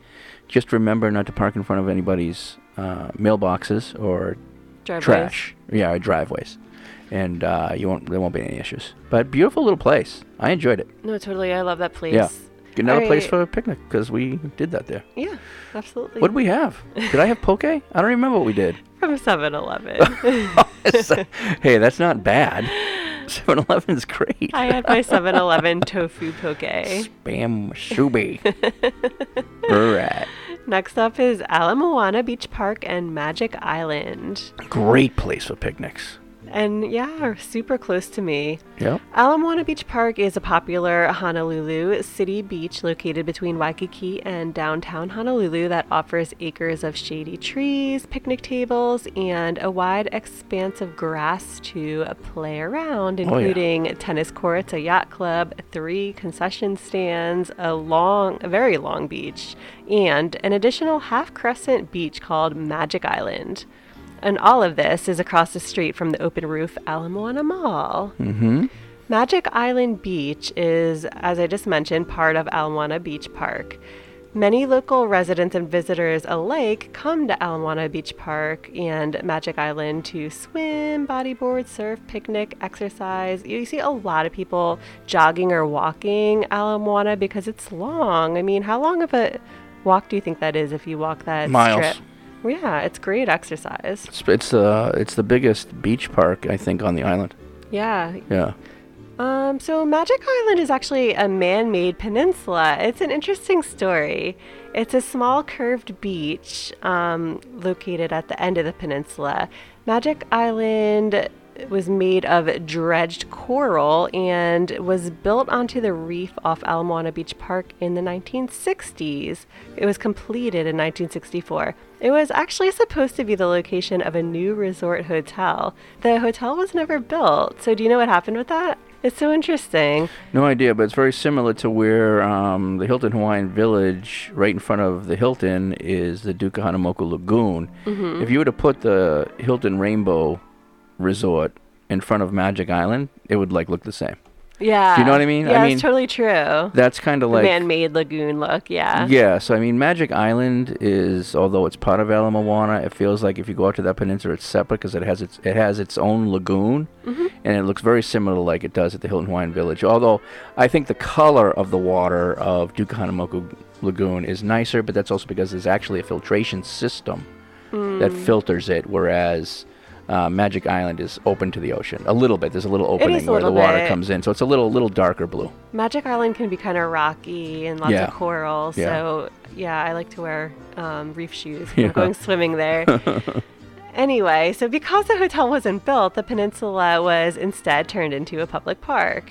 [SPEAKER 4] Just remember not to park in front of anybody's uh, mailboxes or
[SPEAKER 5] Driveways.
[SPEAKER 4] trash. Yeah, or driveways, and uh, you won't. There won't be any issues. But beautiful little place. I enjoyed it.
[SPEAKER 5] No, totally. I love that place.
[SPEAKER 4] Yeah, another place for a picnic because we did that there.
[SPEAKER 5] Yeah, absolutely.
[SPEAKER 4] What did we have? Did I have poke? I don't remember what we did.
[SPEAKER 5] From 7 Eleven.
[SPEAKER 4] hey, that's not bad. 7-Eleven is great.
[SPEAKER 5] I had my 7 Eleven tofu poke.
[SPEAKER 4] Bam shubi. All right.
[SPEAKER 5] Next up is Ala Moana Beach Park and Magic Island.
[SPEAKER 4] Great place for picnics.
[SPEAKER 5] And yeah, super close to me.
[SPEAKER 4] Yep.
[SPEAKER 5] Ala Moana Beach Park is a popular Honolulu city beach located between Waikiki and downtown Honolulu that offers acres of shady trees, picnic tables, and a wide expanse of grass to play around,
[SPEAKER 4] Oh, yeah.
[SPEAKER 5] including tennis courts, a yacht club, three concession stands, a long, a very long beach, and an additional half crescent beach called Magic Island. And all of this is across the street from the open roof Ala Moana Mall.
[SPEAKER 4] Mm-hmm.
[SPEAKER 5] Magic Island Beach is, as I just mentioned, part of Ala Moana Beach Park. Many local residents and visitors alike come to Ala Moana Beach Park and Magic Island to swim, bodyboard, surf, picnic, exercise. You see a lot of people jogging or walking Ala Moana because it's long. I mean, how long of a walk do you think that is if you walk that
[SPEAKER 4] Miles.
[SPEAKER 5] strip? Yeah, it's great exercise.
[SPEAKER 4] It's it's uh it's the biggest beach park I think on the island.
[SPEAKER 5] Yeah,
[SPEAKER 4] Yeah.
[SPEAKER 5] Um, so Magic Island is actually a man-made peninsula. It's an interesting story. It's a small curved beach um, located at the end of the peninsula. Magic Island was made of dredged coral and was built onto the reef off Ala Moana Beach Park in the 1960s. It was completed in 1964. It was actually supposed to be the location of a new resort hotel. The hotel was never built. So, do you know what happened with that? It's so interesting.
[SPEAKER 4] No idea, but it's very similar to where um, the Hilton Hawaiian Village, right in front of the Hilton, is the Duke Kahanamoku Lagoon.
[SPEAKER 5] Mhm.
[SPEAKER 4] If you were to put the Hilton Rainbow Resort in front of Magic Island, it would like look the same.
[SPEAKER 5] Yeah.
[SPEAKER 4] Do you know what I mean?
[SPEAKER 5] Yeah,
[SPEAKER 4] I mean,
[SPEAKER 5] it's totally true.
[SPEAKER 4] That's kind of like
[SPEAKER 5] man-made lagoon look. Yeah.
[SPEAKER 4] Yeah, so I mean, Magic Island is, although it's part of Ala Moana, it feels like if you go out to that peninsula, it's separate because it has its it has its own lagoon,
[SPEAKER 5] Mhm.
[SPEAKER 4] and it looks very similar like it does at the Hilton Hawaiian Village. Although I think the color of the water of Duke Kahanamoku Lagoon is nicer, but that's also because there's actually a filtration system that
[SPEAKER 5] Mm.
[SPEAKER 4] filters it, whereas. Uh, Magic Island is open to the ocean a little bit. There's a little opening
[SPEAKER 5] a
[SPEAKER 4] where the water
[SPEAKER 5] bit.
[SPEAKER 4] comes in, so it's a little little darker blue.
[SPEAKER 5] Magic Island can be kind of rocky and lots
[SPEAKER 4] Yeah.
[SPEAKER 5] of coral.
[SPEAKER 4] Yeah.
[SPEAKER 5] So yeah, I like to wear um, reef shoes when
[SPEAKER 4] Yeah.
[SPEAKER 5] I'm going swimming there. Anyway, so because the hotel wasn't built, the peninsula was instead turned into a public park.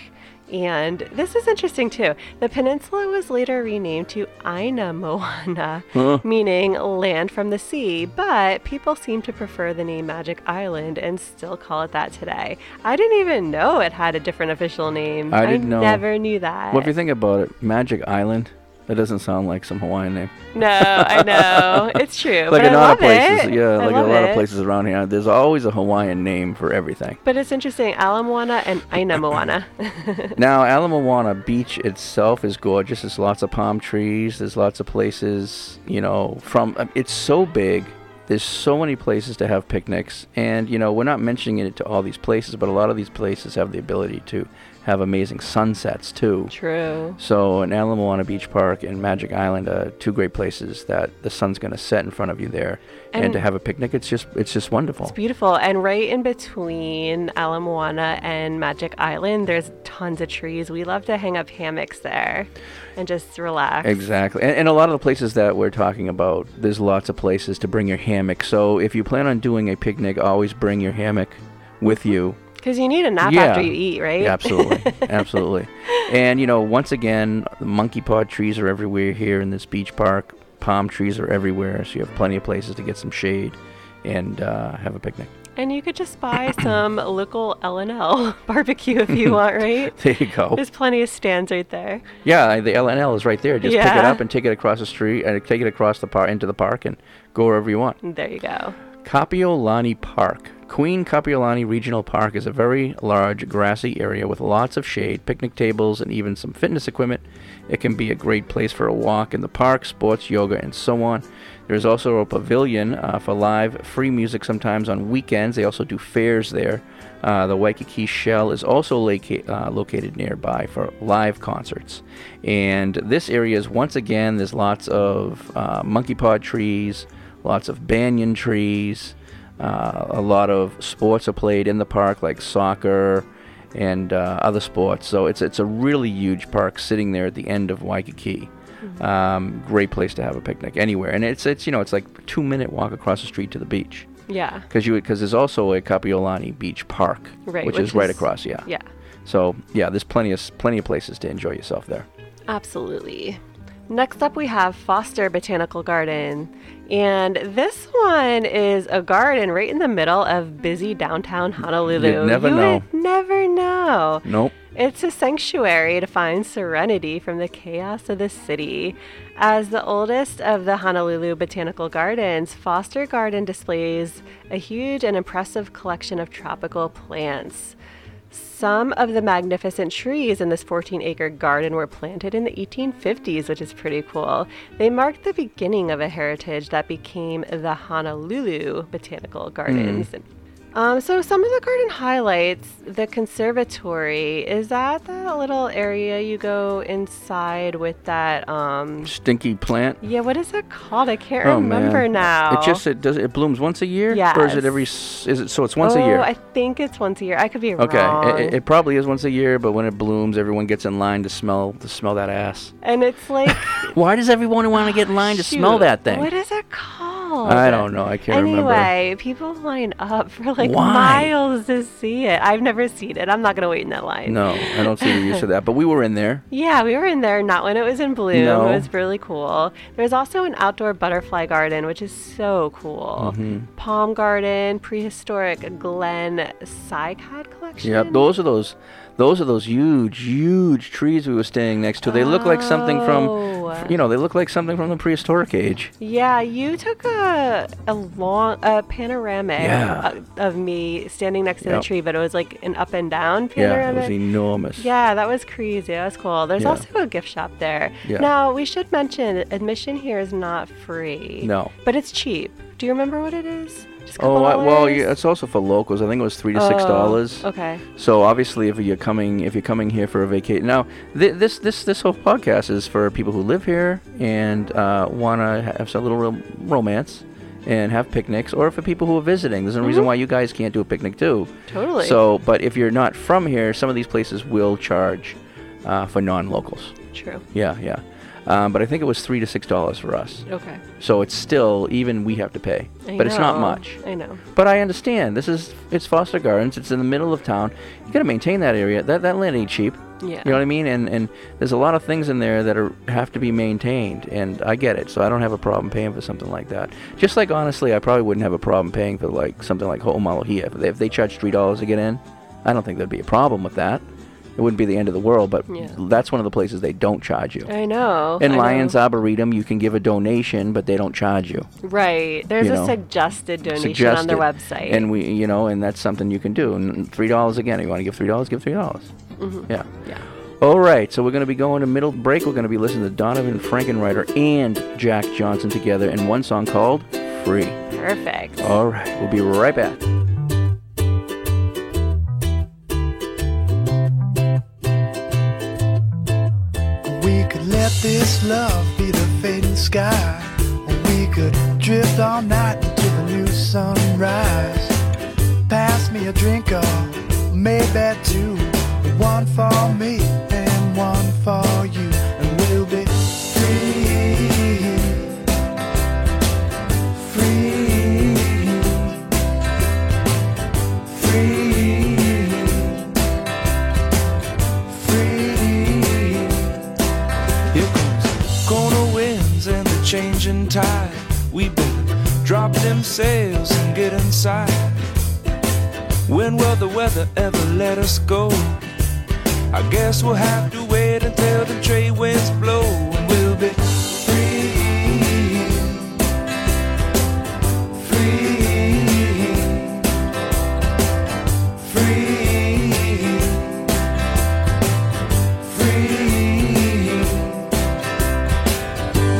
[SPEAKER 5] And this is interesting too. The peninsula was later renamed to Aina Moana,
[SPEAKER 4] Huh.
[SPEAKER 5] meaning land from the sea, but people seem to prefer the name Magic Island and still call it that today. I didn't even know it had a different official name.
[SPEAKER 4] I didn't know.
[SPEAKER 5] never knew that.
[SPEAKER 4] Well, if you think about it, Magic Island, that doesn't sound like some Hawaiian name.
[SPEAKER 5] No, I know. It's true.
[SPEAKER 4] like
[SPEAKER 5] but
[SPEAKER 4] a
[SPEAKER 5] I
[SPEAKER 4] lot of places,
[SPEAKER 5] it.
[SPEAKER 4] yeah,
[SPEAKER 5] I
[SPEAKER 4] like a lot
[SPEAKER 5] it.
[SPEAKER 4] of places around here. There's always a Hawaiian name for everything.
[SPEAKER 5] But it's interesting, Ala Moana and Aina Moana.
[SPEAKER 4] Now, Ala Moana Beach itself is gorgeous. There's lots of palm trees. There's lots of places, you know, from uh, it's so big. There's so many places to have picnics, and you know, we're not mentioning it to all these places, but a lot of these places have the ability to have amazing sunsets too.
[SPEAKER 5] True.
[SPEAKER 4] So, in Ala Moana Beach Park and Magic Island are two great places that the sun's going to set in front of you there, and,
[SPEAKER 5] And-
[SPEAKER 4] to have a picnic, it's just it's just wonderful.
[SPEAKER 5] It's beautiful. And right in between Ala Moana and Magic Island, there's tons of trees. We love to hang up hammocks there and just relax.
[SPEAKER 4] Exactly. And, and a lot of the places that we're talking about, there's lots of places to bring your hammock. So if you plan on doing a picnic, always bring your hammock with you.
[SPEAKER 5] Because you need a nap
[SPEAKER 4] Yeah.
[SPEAKER 5] after you eat, right?
[SPEAKER 4] Yeah, absolutely. absolutely. And, you know, once again, the monkey pod trees are everywhere here in this beach park. Palm trees are everywhere. So you have plenty of places to get some shade and uh, have a picnic.
[SPEAKER 5] And you could just buy some local L&L barbecue if you want, right?
[SPEAKER 4] There you go.
[SPEAKER 5] There's plenty of stands right there.
[SPEAKER 4] Yeah, the LNL is right there. Just pick it up and take it across the street and take it across the park into the park and go wherever you want.
[SPEAKER 5] There you go.
[SPEAKER 4] Kapiolani Park. Queen Kapiolani Regional Park is a very large grassy area with lots of shade, picnic tables, and even some fitness equipment. It can be a great place for a walk in the park, sports, yoga, and so on. There's also a pavilion uh, for live free music sometimes on weekends. They also do fairs there. Uh, the Waikiki Shell is also loca- uh, located nearby for live concerts. And this area is once again, there's lots of uh, monkey pod trees, lots of banyan trees. Uh, a lot of sports are played in the park, like soccer and uh, other sports. So it's it's a really huge park sitting there at the end of Waikiki. Um, great place to have a picnic anywhere, and it's it's you know it's like two minute walk across the street to the beach.
[SPEAKER 5] Yeah.
[SPEAKER 4] Because you because there's also a Kapiolani Beach Park,
[SPEAKER 5] Right,
[SPEAKER 4] which,
[SPEAKER 5] which
[SPEAKER 4] is right across. Yeah.
[SPEAKER 5] yeah.
[SPEAKER 4] So yeah, there's plenty of plenty of places to enjoy yourself there.
[SPEAKER 5] Absolutely. Next up, we have Foster Botanical Garden. And this one is a garden right in the middle of busy downtown Honolulu.
[SPEAKER 4] You'd never
[SPEAKER 5] You
[SPEAKER 4] know.
[SPEAKER 5] never know.
[SPEAKER 4] Nope.
[SPEAKER 5] It's a sanctuary to find serenity from the chaos of the city. As the oldest of the Honolulu Botanical Gardens, Foster Garden displays a huge and impressive collection of tropical plants. Some of the magnificent trees in this 14 acre garden were planted in the 1850s, which is pretty cool. They marked the beginning of a heritage that became the Honolulu Botanical Gardens. Hmm. Um, so some of the garden highlights, the conservatory, is that that little area you go inside with that um
[SPEAKER 4] Stinky plant.
[SPEAKER 5] yeah, what is it called? I can't
[SPEAKER 4] Oh
[SPEAKER 5] remember
[SPEAKER 4] man.
[SPEAKER 5] now.
[SPEAKER 4] It just it does it blooms once a year. Or is it every? Is it so? It's once
[SPEAKER 5] oh,
[SPEAKER 4] a year.
[SPEAKER 5] I think it's once a year. I could be
[SPEAKER 4] Okay,
[SPEAKER 5] wrong.
[SPEAKER 4] it, it probably is once a year, but when it blooms, everyone gets in line to smell to smell that ass.
[SPEAKER 5] and it's like
[SPEAKER 4] Why does everyone want to get in line to smell that thing?
[SPEAKER 5] What is it called?
[SPEAKER 4] I don't know. I can't remember.
[SPEAKER 5] Anyway, people line up for like
[SPEAKER 4] Why?
[SPEAKER 5] miles to see it. I've never seen it. I'm not gonna wait in that line.
[SPEAKER 4] No, I don't see the use of that. But we were in there.
[SPEAKER 5] Yeah, we were in there not when it was in bloom.
[SPEAKER 4] No.
[SPEAKER 5] It was really cool. There's also an outdoor butterfly garden, which is so cool.
[SPEAKER 4] Mhm.
[SPEAKER 5] Palm garden, prehistoric Glen cycad collection.
[SPEAKER 4] Yep, those are those, those are those huge, huge trees we were staying next to. They look like something from,
[SPEAKER 5] Oh.
[SPEAKER 4] you know, they look like something from the prehistoric age.
[SPEAKER 5] Yeah, you took a a long a panoramic
[SPEAKER 4] Yeah.
[SPEAKER 5] of, of me standing next to
[SPEAKER 4] Yep.
[SPEAKER 5] the tree, but it was like an up and down panoramic.
[SPEAKER 4] Yeah, it was enormous.
[SPEAKER 5] Yeah, that was crazy. That was cool. There's
[SPEAKER 4] Yeah.
[SPEAKER 5] also a gift shop there.
[SPEAKER 4] Yeah.
[SPEAKER 5] Now, we should mention admission here is not free.
[SPEAKER 4] No.
[SPEAKER 5] But it's cheap. Do you remember what it is?
[SPEAKER 4] Oh, I, well, yeah, it's also for locals. I think it was three to six
[SPEAKER 5] Oh,
[SPEAKER 4] dollars.
[SPEAKER 5] okay.
[SPEAKER 4] So obviously, if you're coming, if you're coming here for a vacation, now th- this this this whole podcast is for people who live here and uh, want to have some little rom- romance and have picnics, or for people who are visiting. There's no reason
[SPEAKER 5] Mhm.
[SPEAKER 4] why you guys can't do a picnic too.
[SPEAKER 5] Totally.
[SPEAKER 4] So, but if you're not from here, some of these places will charge uh, for non-locals.
[SPEAKER 5] True.
[SPEAKER 4] Yeah, yeah. Um, but I think it was three to six dollars for us.
[SPEAKER 5] Okay.
[SPEAKER 4] So it's still even we have to pay,
[SPEAKER 5] I
[SPEAKER 4] but it's not
[SPEAKER 5] know,
[SPEAKER 4] much.
[SPEAKER 5] I know.
[SPEAKER 4] But I understand. This is it's Foster Gardens. It's in the middle of town. You got to maintain that area. That that land ain't cheap.
[SPEAKER 5] Yeah.
[SPEAKER 4] You know what I mean? And and there's a lot of things in there that are have to be maintained, and I get it. So I don't have a problem paying for something like that. Just like honestly, I probably wouldn't have a problem paying for like something like Ho'omaluhia. If they, if they charge three dollars to get in, I don't think there'd be a problem with that. It wouldn't be the end of the world, but
[SPEAKER 5] Yeah.
[SPEAKER 4] that's one of the places they don't charge you.
[SPEAKER 5] I know.
[SPEAKER 4] In
[SPEAKER 5] I know.
[SPEAKER 4] Lyons Arboretum, you can give a donation, but they don't charge you.
[SPEAKER 5] Right. There's
[SPEAKER 4] you
[SPEAKER 5] a
[SPEAKER 4] know,
[SPEAKER 5] suggested donation on their website.
[SPEAKER 4] And we, you know, and that's something you can do. And three dollars again. You want to give three dollars? Give three dollars.
[SPEAKER 5] Mhm.
[SPEAKER 4] Yeah.
[SPEAKER 5] Yeah.
[SPEAKER 4] All right. So we're going to be going to middle break. We're going to be listening to Donovan Frankenreiter and Jack Johnson together in one song called "Free."
[SPEAKER 5] Perfect.
[SPEAKER 4] All right. We'll be right back.
[SPEAKER 3] We could let this love be the fading sky. Or we could drift all night into the new sunrise. Pass me a drink of maybe two. One for me tide. We better drop them sails and get inside. When will the weather ever let us go? I guess we'll have to wait until the trade winds blow and we'll be free. Free. Free. Free.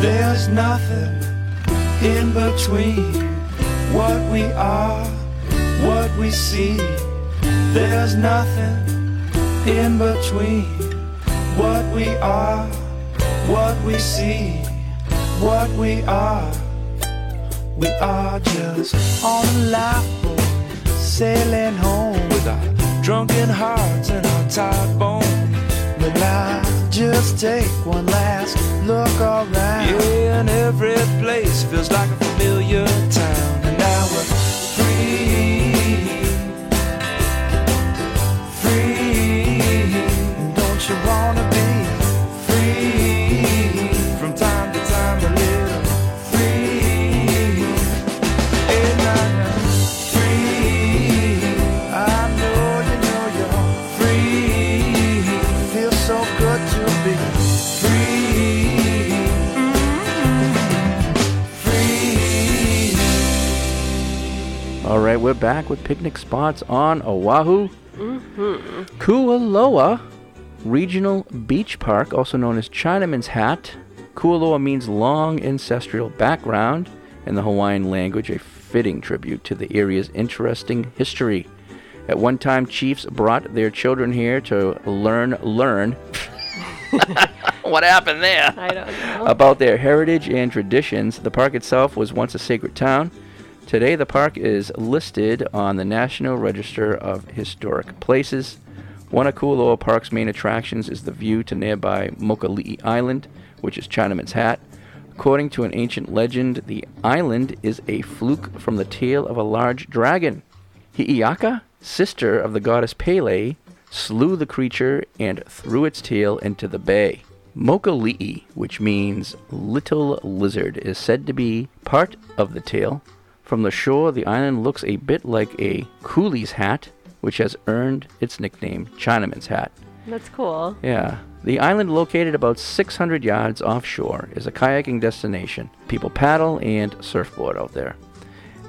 [SPEAKER 3] There's nothing in between what we are, what we see. There's nothing in between what we are, what we see, what we are. We are just on a lifeboat, sailing home with our drunken hearts and our tired bones. But just take one last look around. Yeah, and every place feels like a familiar town. And now we're free,
[SPEAKER 4] right, we're back with picnic spots on Oahu.
[SPEAKER 5] Mm-hmm.
[SPEAKER 4] Kualoa Regional Beach Park, also known as Chinaman's Hat. Kualoa means long ancestral background in the Hawaiian language, a fitting tribute to the area's interesting history. At one time, chiefs brought their children here to learn, learn. what happened there?
[SPEAKER 5] I don't know.
[SPEAKER 4] About their heritage and traditions. The park itself was once a sacred town. Today, the park is listed on the National Register of Historic Places. One of Kualoa Park's main attractions is the view to nearby Mokoli'i Island, which is Chinaman's Hat. According to an ancient legend, the island is a fluke from the tail of a large dragon. Hi'iaka, sister of the goddess Pele, slew the creature and threw its tail into the bay. Mokoli'i, which means little lizard, is said to be part of the tail. From the shore, the island looks a bit like a coolie's hat, which has earned its nickname Chinaman's Hat.
[SPEAKER 5] That's cool.
[SPEAKER 4] Yeah. The island, located about 600 yards offshore, is a kayaking destination. People paddle and surfboard out there.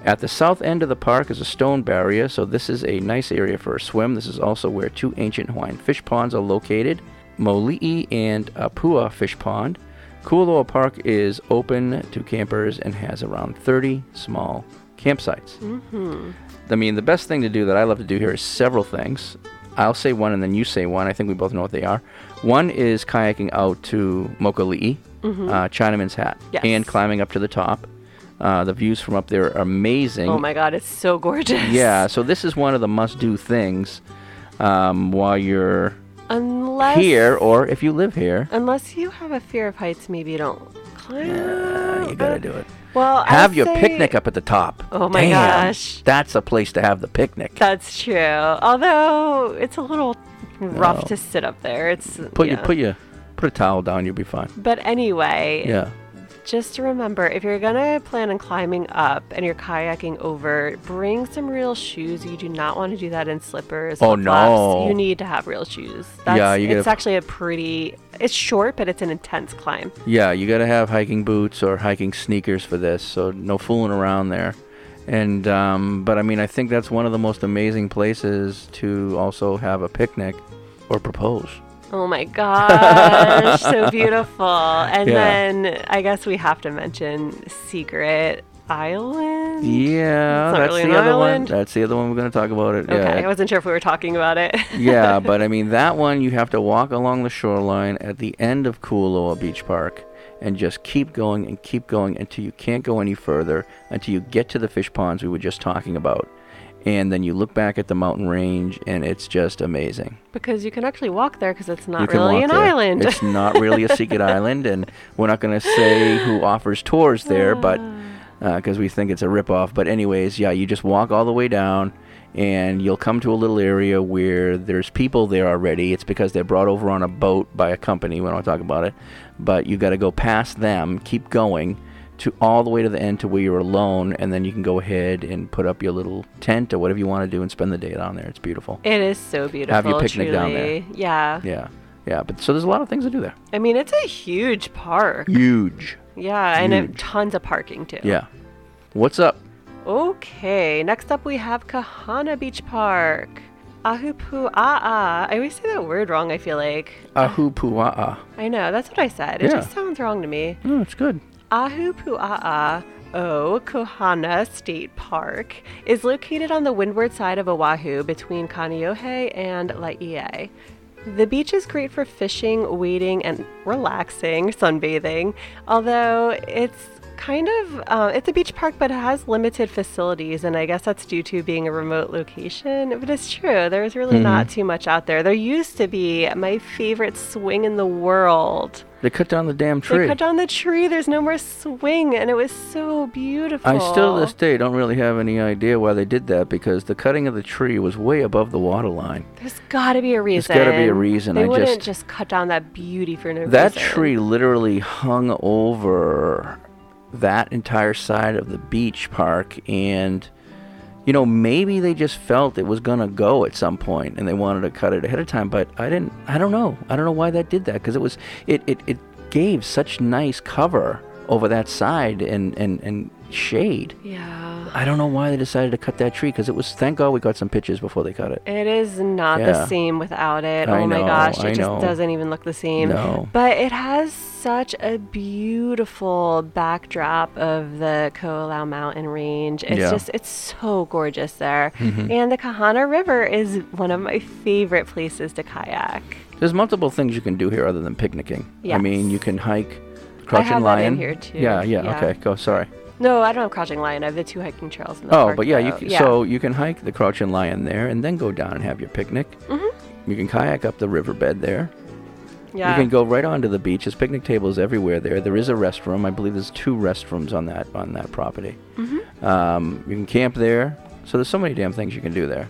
[SPEAKER 4] At the south end of the park is a stone barrier, so this is a nice area for a swim. This is also where two ancient Hawaiian fish ponds are located Moli'i and Apua Fish Pond. Kualoa Park is open to campers and has around 30 small campsites.
[SPEAKER 5] Mm-hmm.
[SPEAKER 4] I mean, the best thing to do that I love to do here is several things. I'll say one and then you say one. I think we both know what they are. One is kayaking out to Mokoli'i,
[SPEAKER 5] Mhm.
[SPEAKER 4] uh, Chinaman's Hat,
[SPEAKER 5] Yes.
[SPEAKER 4] and climbing up to the top. Uh, the views from up there are amazing.
[SPEAKER 5] Oh my god, it's so gorgeous.
[SPEAKER 4] Yeah, so this is one of the must-do things um, while you're
[SPEAKER 5] Unless
[SPEAKER 4] here, or if you live here.
[SPEAKER 5] unless you have a fear of heights, maybe you don't climb.
[SPEAKER 4] you gotta do it.
[SPEAKER 5] Well,
[SPEAKER 4] Have your
[SPEAKER 5] say-
[SPEAKER 4] picnic up at the top.
[SPEAKER 5] Oh my
[SPEAKER 4] Damn,
[SPEAKER 5] gosh.
[SPEAKER 4] That's a place to have the picnic.
[SPEAKER 5] That's true. Although it's a little rough
[SPEAKER 4] No.
[SPEAKER 5] to sit up there. It's
[SPEAKER 4] Put
[SPEAKER 5] yeah.
[SPEAKER 4] your put your put a towel down, you'll be fine.
[SPEAKER 5] But anyway,
[SPEAKER 4] Yeah.
[SPEAKER 5] Just remember if you're gonna plan on climbing up and you're kayaking over, bring some real shoes. You do not want to do that in slippers.
[SPEAKER 4] Oh, no.
[SPEAKER 5] You need to have real shoes. That's,
[SPEAKER 4] Yeah, you
[SPEAKER 5] It's
[SPEAKER 4] gotta-
[SPEAKER 5] actually a pretty. It's short, but it's an intense climb.
[SPEAKER 4] Yeah, you got to have hiking boots or hiking sneakers for this, so no fooling around there. And um, but I mean, I think that's one of the most amazing places to also have a picnic or propose.
[SPEAKER 5] Oh my gosh, so beautiful. And
[SPEAKER 4] Yeah.
[SPEAKER 5] then I guess we have to mention Secret Island.
[SPEAKER 4] Yeah, that's
[SPEAKER 5] really
[SPEAKER 4] the other
[SPEAKER 5] island.
[SPEAKER 4] one. That's the other one we're going to talk about it.
[SPEAKER 5] Okay,
[SPEAKER 4] Yeah.
[SPEAKER 5] I wasn't sure if we were talking about it.
[SPEAKER 4] yeah, but I mean that one you have to walk along the shoreline at the end of Kualoa Beach Park and just keep going and keep going until you can't go any further until you get to the fish ponds we were just talking about. And then you look back at the mountain range and it's just amazing.
[SPEAKER 5] because you can actually walk there because it's not really an
[SPEAKER 4] there.
[SPEAKER 5] island.
[SPEAKER 4] It's not really a secret island and we're not going to say who offers tours there ah. but uh, because we think it's a ripoff. But anyways, yeah, you just walk all the way down, and you'll come to a little area where there's people there already. It's because they're brought over on a boat by a company. We don't talk about it, but you got to go past them, keep going to all the way to the end to where you're alone, and then you can go ahead and put up your little tent or whatever you want to do and spend the day down there. It's beautiful.
[SPEAKER 5] It is so beautiful.
[SPEAKER 4] Have your picnic down there.
[SPEAKER 5] Yeah.
[SPEAKER 4] Yeah, yeah. But so there's a lot of things to do there.
[SPEAKER 5] I mean, it's a huge park.
[SPEAKER 4] Huge.
[SPEAKER 5] Yeah, and it, tons of parking too.
[SPEAKER 4] Yeah. What's up?
[SPEAKER 5] Okay, next up we have Kahana Beach Park. Ahupua'a. I always say that word wrong, I feel like.
[SPEAKER 4] Ahupua'a.
[SPEAKER 5] I know, that's what I said. It
[SPEAKER 4] Yeah.
[SPEAKER 5] just sounds wrong to me.
[SPEAKER 4] No, it's good.
[SPEAKER 5] Ahupua'a O Kahana State Park is located on the windward side of Oahu between Kaneohe and Laie. The beach is great for fishing, wading, and relaxing, sunbathing, although it's kind of uh, it's a beach park but it has limited facilities and i guess that's due to being a remote location but it's true there's really not
[SPEAKER 4] Mhm.
[SPEAKER 5] too much out there there used to be my favorite swing in the world
[SPEAKER 4] They cut down the damn tree.
[SPEAKER 5] they cut down the tree. There's no more swing, and it was so beautiful.
[SPEAKER 4] I still to this day don't really have any idea why they did that because the cutting of the tree was way above the water line.
[SPEAKER 5] There's got to be a reason.
[SPEAKER 4] There's gotta be a reason.
[SPEAKER 5] They
[SPEAKER 4] I
[SPEAKER 5] wouldn't
[SPEAKER 4] just-
[SPEAKER 5] just cut down that beauty for no
[SPEAKER 4] That
[SPEAKER 5] reason.
[SPEAKER 4] tree literally hung over that entire side of the beach park and you know maybe they just felt it was going to go at some point and they wanted to cut it ahead of time but I didn't I don't know. I don't know why that did that because it was it, it it gave such nice cover over that side and and and shade.
[SPEAKER 5] Yeah.
[SPEAKER 4] I don't know why they decided to cut that tree because it was. Thank God we got some pictures before they cut it.
[SPEAKER 5] It is not
[SPEAKER 4] Yeah.
[SPEAKER 5] the same without it.
[SPEAKER 4] I
[SPEAKER 5] oh my gosh, it
[SPEAKER 4] I
[SPEAKER 5] just
[SPEAKER 4] know.
[SPEAKER 5] doesn't even look the same.
[SPEAKER 4] No.
[SPEAKER 5] But it has such a beautiful backdrop of the Ko'olau mountain range. It's
[SPEAKER 4] Yeah.
[SPEAKER 5] just it's so gorgeous there.
[SPEAKER 4] Mhm.
[SPEAKER 5] And the Kahana River is one of my favorite places to kayak.
[SPEAKER 4] There's multiple things you can do here other than picnicking. I mean, you can hike Crouching
[SPEAKER 5] have that in
[SPEAKER 4] Lion.
[SPEAKER 5] here, too.
[SPEAKER 4] Yeah, yeah,
[SPEAKER 5] Yeah.
[SPEAKER 4] Okay, go. Sorry.
[SPEAKER 5] No, I don't have Crouching Lion. I have the two hiking trails in the
[SPEAKER 4] Oh,
[SPEAKER 5] park,
[SPEAKER 4] but yeah, you can, so you can hike the Crouching Lion there, and then go down and have your picnic.
[SPEAKER 5] Mhm.
[SPEAKER 4] You can kayak up the riverbed there.
[SPEAKER 5] Yeah.
[SPEAKER 4] You can go right onto the beach. There's picnic tables everywhere there. There is a restroom. I believe there's two restrooms on that on that property.
[SPEAKER 5] Mhm.
[SPEAKER 4] Um, you can camp there. So there's so many damn things you can do there.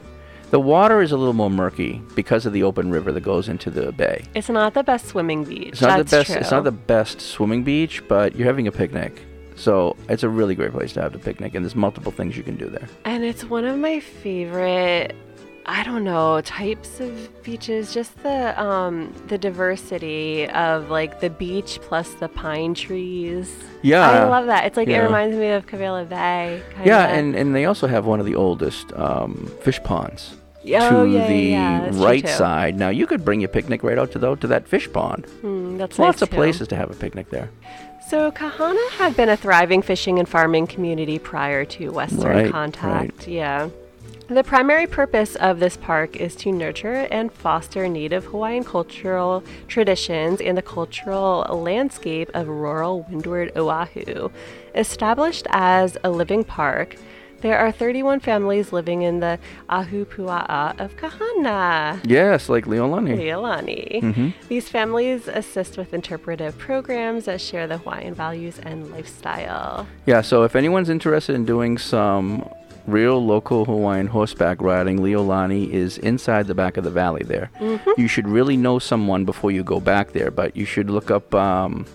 [SPEAKER 4] The water is a little more murky because of the open river that goes into the bay.
[SPEAKER 5] It's not the best swimming beach.
[SPEAKER 4] It's not
[SPEAKER 5] That's
[SPEAKER 4] the best.
[SPEAKER 5] True.
[SPEAKER 4] It's not the best swimming beach, but you're having a picnic, so it's a really great place to have a picnic. And there's multiple things you can do there.
[SPEAKER 5] And it's one of my favorite I don't know, types of beaches, just the um the diversity of like the beach plus the pine trees.
[SPEAKER 4] Yeah.
[SPEAKER 5] I love that. It's like it reminds me of Kawela Bay. Kinda.
[SPEAKER 4] Yeah, and, and they also have one of the oldest um, fish ponds
[SPEAKER 5] Yeah,
[SPEAKER 4] to
[SPEAKER 5] oh, yeah,
[SPEAKER 4] the
[SPEAKER 5] yeah,
[SPEAKER 4] right side. Now you could bring your picnic right out to the, to that fish pond.
[SPEAKER 5] Hmm, that's
[SPEAKER 4] Lots
[SPEAKER 5] nice,
[SPEAKER 4] of
[SPEAKER 5] too.
[SPEAKER 4] places to have a picnic there.
[SPEAKER 5] So Kahana had been a thriving fishing and farming community prior to Western
[SPEAKER 4] Right,
[SPEAKER 5] contact. Yeah. The primary purpose of this park is to nurture and foster native Hawaiian cultural traditions and the cultural landscape of rural windward Oahu. Established as a living park, there are 31 families living in the Ahupua'a of Kahana.
[SPEAKER 4] Yes, like Leolani.
[SPEAKER 5] Leilani.
[SPEAKER 4] Mhm.
[SPEAKER 5] These families assist with interpretive programs that share the Hawaiian values and lifestyle.
[SPEAKER 4] Yeah, so if anyone's interested in doing some real local Hawaiian horseback riding, Leolani is inside the back of the valley there.
[SPEAKER 5] Mhm.
[SPEAKER 4] You should really know someone before you go back there, but you should look up um,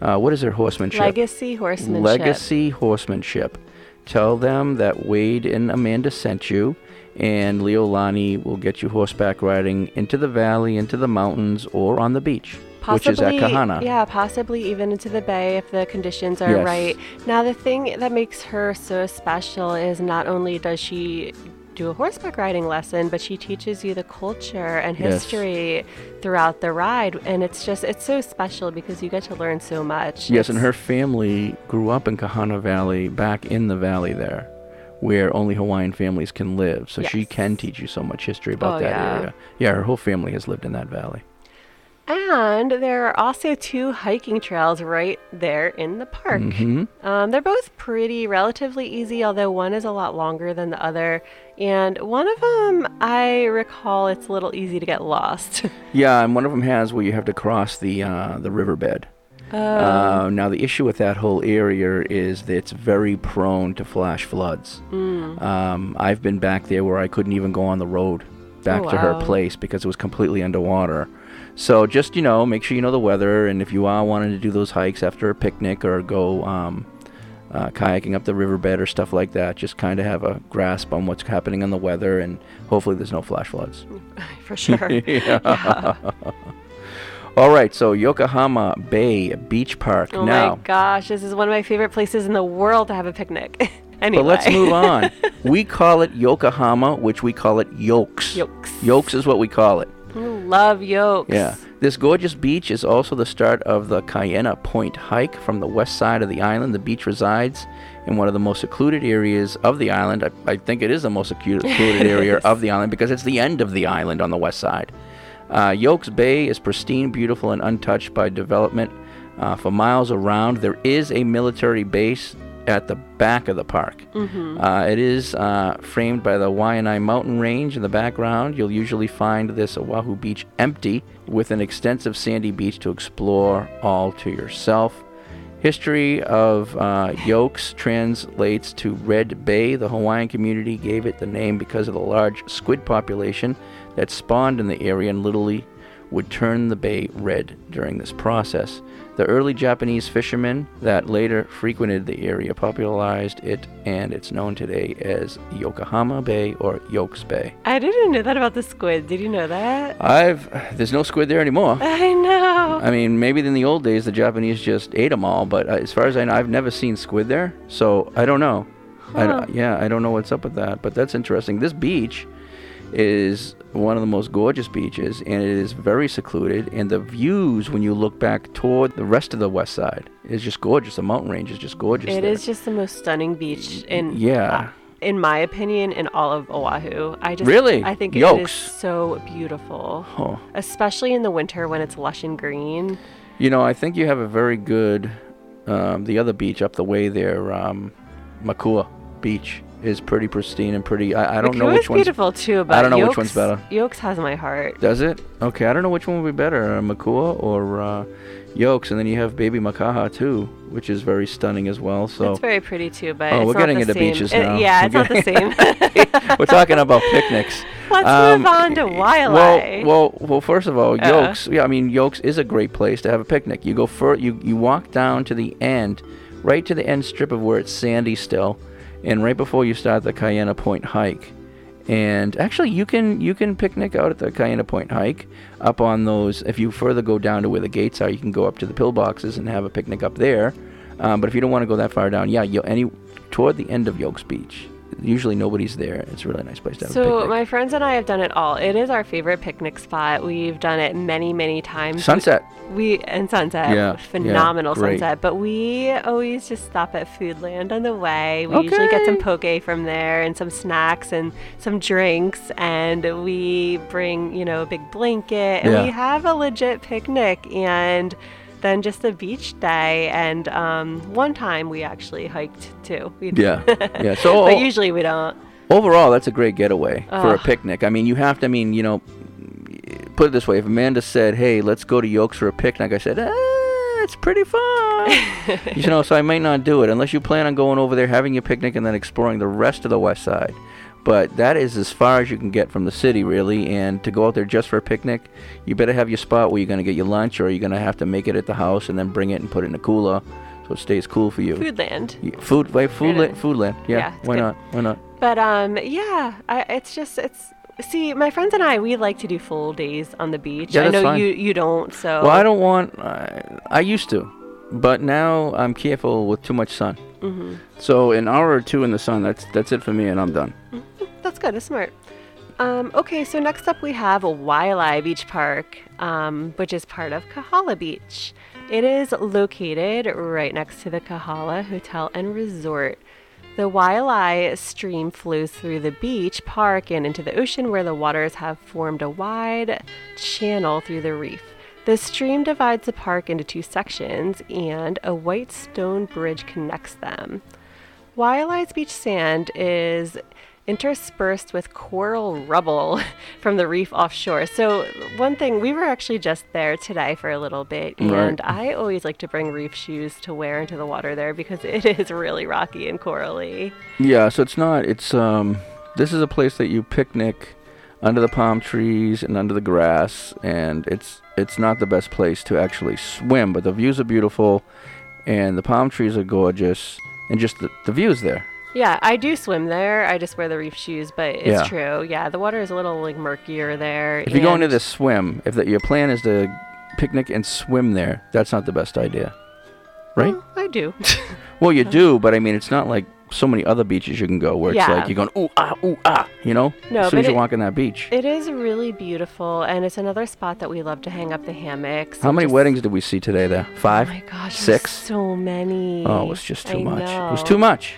[SPEAKER 4] uh, what is their horsemanship?
[SPEAKER 5] Legacy horsemanship.
[SPEAKER 4] Legacy horsemanship. Tell them that Wade and Amanda sent you, and Leolani will get you horseback riding into the valley, into the mountains, or on the beach, which is at Kahana.
[SPEAKER 5] Yeah, possibly even into the bay if the conditions are
[SPEAKER 4] Yes.
[SPEAKER 5] right. Now, the thing that makes her so special is not only does she do a horseback riding lesson, but she teaches you the culture and
[SPEAKER 4] Yes.
[SPEAKER 5] history throughout the ride. And it's just, it's so special because you get to learn so much.
[SPEAKER 4] Yes, and her family grew up in Kahana Valley, back in the valley there, where only Hawaiian families can live. So she can teach you so much history about
[SPEAKER 5] Oh,
[SPEAKER 4] that
[SPEAKER 5] yeah.
[SPEAKER 4] area. Yeah, her whole family has lived in that valley.
[SPEAKER 5] And there are also two hiking trails right there in the park.
[SPEAKER 4] Mhm.
[SPEAKER 5] Um, they're both pretty relatively easy, although one is a lot longer than the other. And one of them, I recall, it's a little easy to get lost.
[SPEAKER 4] Yeah, and one of them has where you have to cross the uh, the riverbed.
[SPEAKER 5] Oh.
[SPEAKER 4] Uh, now the issue with that whole area is that it's very prone to flash floods.
[SPEAKER 5] Mm.
[SPEAKER 4] Um, I've been back there where I couldn't even go on the road back
[SPEAKER 5] Oh,
[SPEAKER 4] to her place because it was completely underwater. So just you know, make sure you know the weather, and if you are wanting to do those hikes after a picnic or go um, uh, kayaking up the riverbed or stuff like that, just kind of have a grasp on what's happening on the weather, and hopefully there's no flash floods.
[SPEAKER 5] For sure.
[SPEAKER 4] Yeah.
[SPEAKER 5] Yeah.
[SPEAKER 4] All right, so Yokohama Bay Beach Park
[SPEAKER 5] Oh
[SPEAKER 4] now.
[SPEAKER 5] my gosh, this is one of my favorite places in the world to have a picnic. anyway.
[SPEAKER 4] But let's move on. we call it Yokohama, which we call it Yokes.
[SPEAKER 5] Yokes.
[SPEAKER 4] Yokes is what we call it.
[SPEAKER 5] Love yokes.
[SPEAKER 4] Yeah. This gorgeous beach is also the start of the Kaena Point hike from the west side of the island. The beach resides in one of the most secluded areas of the island. I, I think it is the most secluded secluded area of the island because it's the end of the island on the west side. Uh, Yokes Bay is pristine, beautiful, and untouched by development uh, for miles around. There is a military base at the back of the park.
[SPEAKER 5] Mhm.
[SPEAKER 4] Uh, it is uh, framed by the Waianae mountain range in the background. You'll usually find this Oahu beach empty with an extensive sandy beach to explore all to yourself. History of uh, Yokes translates to Red Bay. The Hawaiian community gave it the name because of the large squid population that spawned in the area and literally would turn the bay red during this process. The early Japanese fishermen that later frequented the area popularized it, and it's known today as Yokohama Bay or Yokes Bay.
[SPEAKER 5] I didn't know that about the squid. Did you know that?
[SPEAKER 4] I've there's no squid there anymore.
[SPEAKER 5] I know.
[SPEAKER 4] I mean, maybe in the old days the Japanese just ate them all, but uh, as far as I know, I've never seen squid there, so I don't know.
[SPEAKER 5] Huh.
[SPEAKER 4] don't- yeah, I don't know what's up with that, but that's interesting. This beach is one of the most gorgeous beaches, and it is very secluded. And the views, when you look back toward the rest of the west side, is just gorgeous. The mountain range is just gorgeous.
[SPEAKER 5] It
[SPEAKER 4] there.
[SPEAKER 5] is just the most stunning beach in
[SPEAKER 4] Yeah.
[SPEAKER 5] in my opinion in all of Oahu. I just
[SPEAKER 4] Really?
[SPEAKER 5] I think it
[SPEAKER 4] Yokes.
[SPEAKER 5] is so beautiful. Especially in the winter when it's lush and green.
[SPEAKER 4] You know, I think you have a very good. Um, the other beach up the way there, um, Makua Beach, is pretty pristine and pretty. I, I don't know which one's
[SPEAKER 5] beautiful too, but
[SPEAKER 4] I don't know which one's better.
[SPEAKER 5] Yokes has my heart.
[SPEAKER 4] Does it? Okay, I don't know which one would be better, uh, Makua or uh, Yokes, and then you have Baby Makaha too, which is very stunning as well. So
[SPEAKER 5] it's very pretty too, but
[SPEAKER 4] Oh,
[SPEAKER 5] it's
[SPEAKER 4] we're
[SPEAKER 5] not
[SPEAKER 4] getting
[SPEAKER 5] the
[SPEAKER 4] into
[SPEAKER 5] same.
[SPEAKER 4] beaches
[SPEAKER 5] It-
[SPEAKER 4] now.
[SPEAKER 5] yeah,
[SPEAKER 4] We're
[SPEAKER 5] it's not the same.
[SPEAKER 4] we're talking about picnics.
[SPEAKER 5] Let's
[SPEAKER 4] Um,
[SPEAKER 5] move on to Waialae.
[SPEAKER 4] Well, well, well. First of all,
[SPEAKER 5] Uh.
[SPEAKER 4] Yokes. Yeah, I mean, Yokes is a great place to have a picnic. You go for you you walk down to the end, right to the end strip of where it's sandy still, and right before you start the Kaena Point hike. And actually, you can you can picnic out at the Kaena Point hike up on those. If you further go down to where the gates are, you can go up to the pillboxes and have a picnic up there. Um, but if you don't want to go that far down, yeah, you any toward the end of Yokes Beach. Usually nobody's there. It's a really nice place to have a
[SPEAKER 5] So my friends and I have done it all. It is our favorite picnic spot. We've done it many, many times.
[SPEAKER 4] Sunset.
[SPEAKER 5] We and sunset.
[SPEAKER 4] Yeah, yeah,
[SPEAKER 5] phenomenal
[SPEAKER 4] great.
[SPEAKER 5] sunset. But we always just stop at Foodland on the way. We usually get some poke from there and some snacks and some drinks, and we bring you know a big blanket and
[SPEAKER 4] Yeah.
[SPEAKER 5] we have a legit picnic and. Then just a beach day, and um, one time we actually hiked too. We-
[SPEAKER 4] Yeah, yeah. So-
[SPEAKER 5] but usually we don't.
[SPEAKER 4] Overall, that's a great getaway for a picnic. I mean, you have to. I mean, you know, put it this way: if Amanda said, "Hey, let's go to Yokes for a picnic," I said, "Ah, it's pretty fun." you know, so I might not do it unless you plan on going over there, having your picnic, and then exploring the rest of the west side. But that is as far as you can get from the city, really. And to go out there just for a picnic, you better have your spot where you're going to get your lunch, or you're going to have to make it at the house and then bring it and put it in a cooler so it stays cool for you.
[SPEAKER 5] Foodland.
[SPEAKER 4] Yeah, Food, wait, food,
[SPEAKER 5] Foodland.
[SPEAKER 4] foodland. Yeah,
[SPEAKER 5] Yeah,
[SPEAKER 4] why
[SPEAKER 5] good.
[SPEAKER 4] not? Why not?
[SPEAKER 5] But um, yeah, I, it's just it's. See, my friends and I, we like to do full days on the beach.
[SPEAKER 4] Yeah,
[SPEAKER 5] I know
[SPEAKER 4] fine.
[SPEAKER 5] you you don't. So
[SPEAKER 4] Well, I don't want. I, I used to, but now I'm careful with too much sun.
[SPEAKER 5] mm-hmm.
[SPEAKER 4] So an hour or two in the sun, that's that's it for me, and I'm done.
[SPEAKER 5] That's good. That's smart. Um, okay, so next up we have Waialae Beach Park, um, which is part of Kahala Beach. It is located right next to the Kahala Hotel and Resort. The Waialae stream flows through the beach, park, and into the ocean where the waters have formed a wide channel through the reef. The stream divides the park into two sections, and a white stone bridge connects them. Waialae's beach sand is interspersed with coral rubble from the reef offshore. So, one thing, we were actually just there today for a little bit,
[SPEAKER 4] Right.
[SPEAKER 5] and I always like to bring reef shoes to wear into the water there because it is really rocky and corally.
[SPEAKER 4] Yeah. So it's not. It's um. This is a place that you picnic under the palm trees and under the grass, and it's it's not the best place to actually swim, but the views are beautiful, and the palm trees are gorgeous, and just the, the views there.
[SPEAKER 5] Yeah, I do swim there. I just wear the reef shoes, but it's
[SPEAKER 4] Yeah.
[SPEAKER 5] true. Yeah, the water is a little like murkier there.
[SPEAKER 4] If you're going to
[SPEAKER 5] and-
[SPEAKER 4] this swim, if that your plan is to picnic and swim there, that's not the best idea, right?
[SPEAKER 5] I do.
[SPEAKER 4] Well, you do, but I mean, it's not like so many other beaches you can go where it's
[SPEAKER 5] Yeah.
[SPEAKER 4] like you're going ooh ah ooh ah, you know.
[SPEAKER 5] No,
[SPEAKER 4] as soon
[SPEAKER 5] but
[SPEAKER 4] as you
[SPEAKER 5] it-
[SPEAKER 4] walk on that beach.
[SPEAKER 5] It is really beautiful, and it's another spot that we love to hang up the hammocks.
[SPEAKER 4] How
[SPEAKER 5] and
[SPEAKER 4] many
[SPEAKER 5] just-
[SPEAKER 4] weddings did we see today there? Five?
[SPEAKER 5] Oh my gosh,
[SPEAKER 4] Six?
[SPEAKER 5] so many.
[SPEAKER 4] Oh, it was just too
[SPEAKER 5] I
[SPEAKER 4] much. It was
[SPEAKER 5] know.
[SPEAKER 4] too much.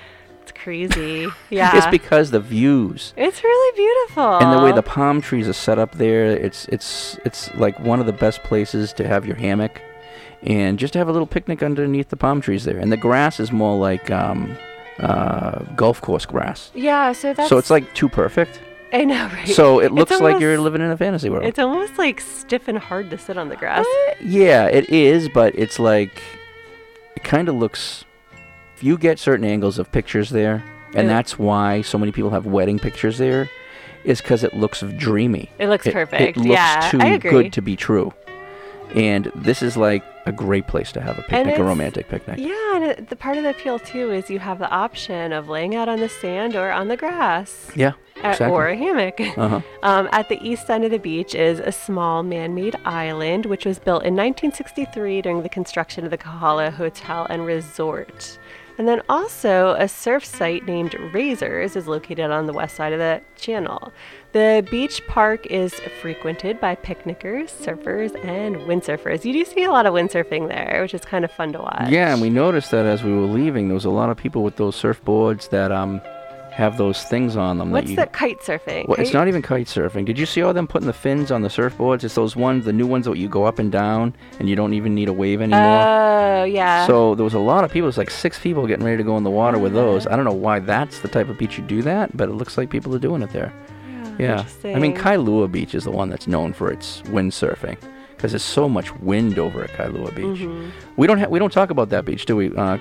[SPEAKER 5] It's crazy. Yeah.
[SPEAKER 4] It's because the views
[SPEAKER 5] It's really beautiful.
[SPEAKER 4] and the way the palm trees are set up there. It's it's it's like one of the best places to have your hammock, and just to have a little picnic underneath the palm trees there. And the grass is more like um, uh, golf course grass.
[SPEAKER 5] Yeah, so that's.
[SPEAKER 4] So it's like too perfect.
[SPEAKER 5] I know, right?
[SPEAKER 4] So it looks like you're living in a fantasy world.
[SPEAKER 5] It's almost like stiff and hard to sit on the grass.
[SPEAKER 4] Yeah, it is, but it's like it kind of looks. You get certain angles of pictures there, and
[SPEAKER 5] Yeah.
[SPEAKER 4] that's why so many people have wedding pictures there, is because it looks dreamy.
[SPEAKER 5] It looks perfect.
[SPEAKER 4] It
[SPEAKER 5] perfect.
[SPEAKER 4] looks
[SPEAKER 5] Yeah,
[SPEAKER 4] too
[SPEAKER 5] I agree.
[SPEAKER 4] good to be true. And this is like a great place to have a picnic, a
[SPEAKER 5] it's-
[SPEAKER 4] romantic picnic.
[SPEAKER 5] Yeah, and it, the part of the appeal too is you have the option of laying out on the sand or on the grass.
[SPEAKER 4] Yeah,
[SPEAKER 5] Uh,
[SPEAKER 4] exactly.
[SPEAKER 5] or a hammock.
[SPEAKER 4] Uh-huh.
[SPEAKER 5] Um, at the east end of the beach is a small man-made island, which was built in 1963 during the construction of the Kahala Hotel and Resort. And then also a surf site named Razors is located on the west side of the channel. The beach park is frequented by picnickers, surfers, and windsurfers. You do see a lot of windsurfing there, which is kind of fun to watch.
[SPEAKER 4] Yeah, and we noticed that as we were leaving, there was a lot of people with those surfboards that um have those things on them.
[SPEAKER 5] What's
[SPEAKER 4] that you,
[SPEAKER 5] the kite surfing?
[SPEAKER 4] Well, it's not even kite surfing. Did you see all them putting the fins on the surfboards? It's those ones, the new ones that you go up and down, and you don't even need a wave anymore.
[SPEAKER 5] Oh, yeah.
[SPEAKER 4] So there was a lot of people. It's like six people getting ready to go in the water with those. Uh-huh. I don't know why that's the type of beach you do that, but it looks like people are doing it there. Oh, yeah. I mean. Kailua Beach is the one that's known for its windsurfing because there's so much wind over at Kailua Beach.
[SPEAKER 5] Mhm.
[SPEAKER 4] We don't ha- we don't talk about that beach, do we? Uh, uh,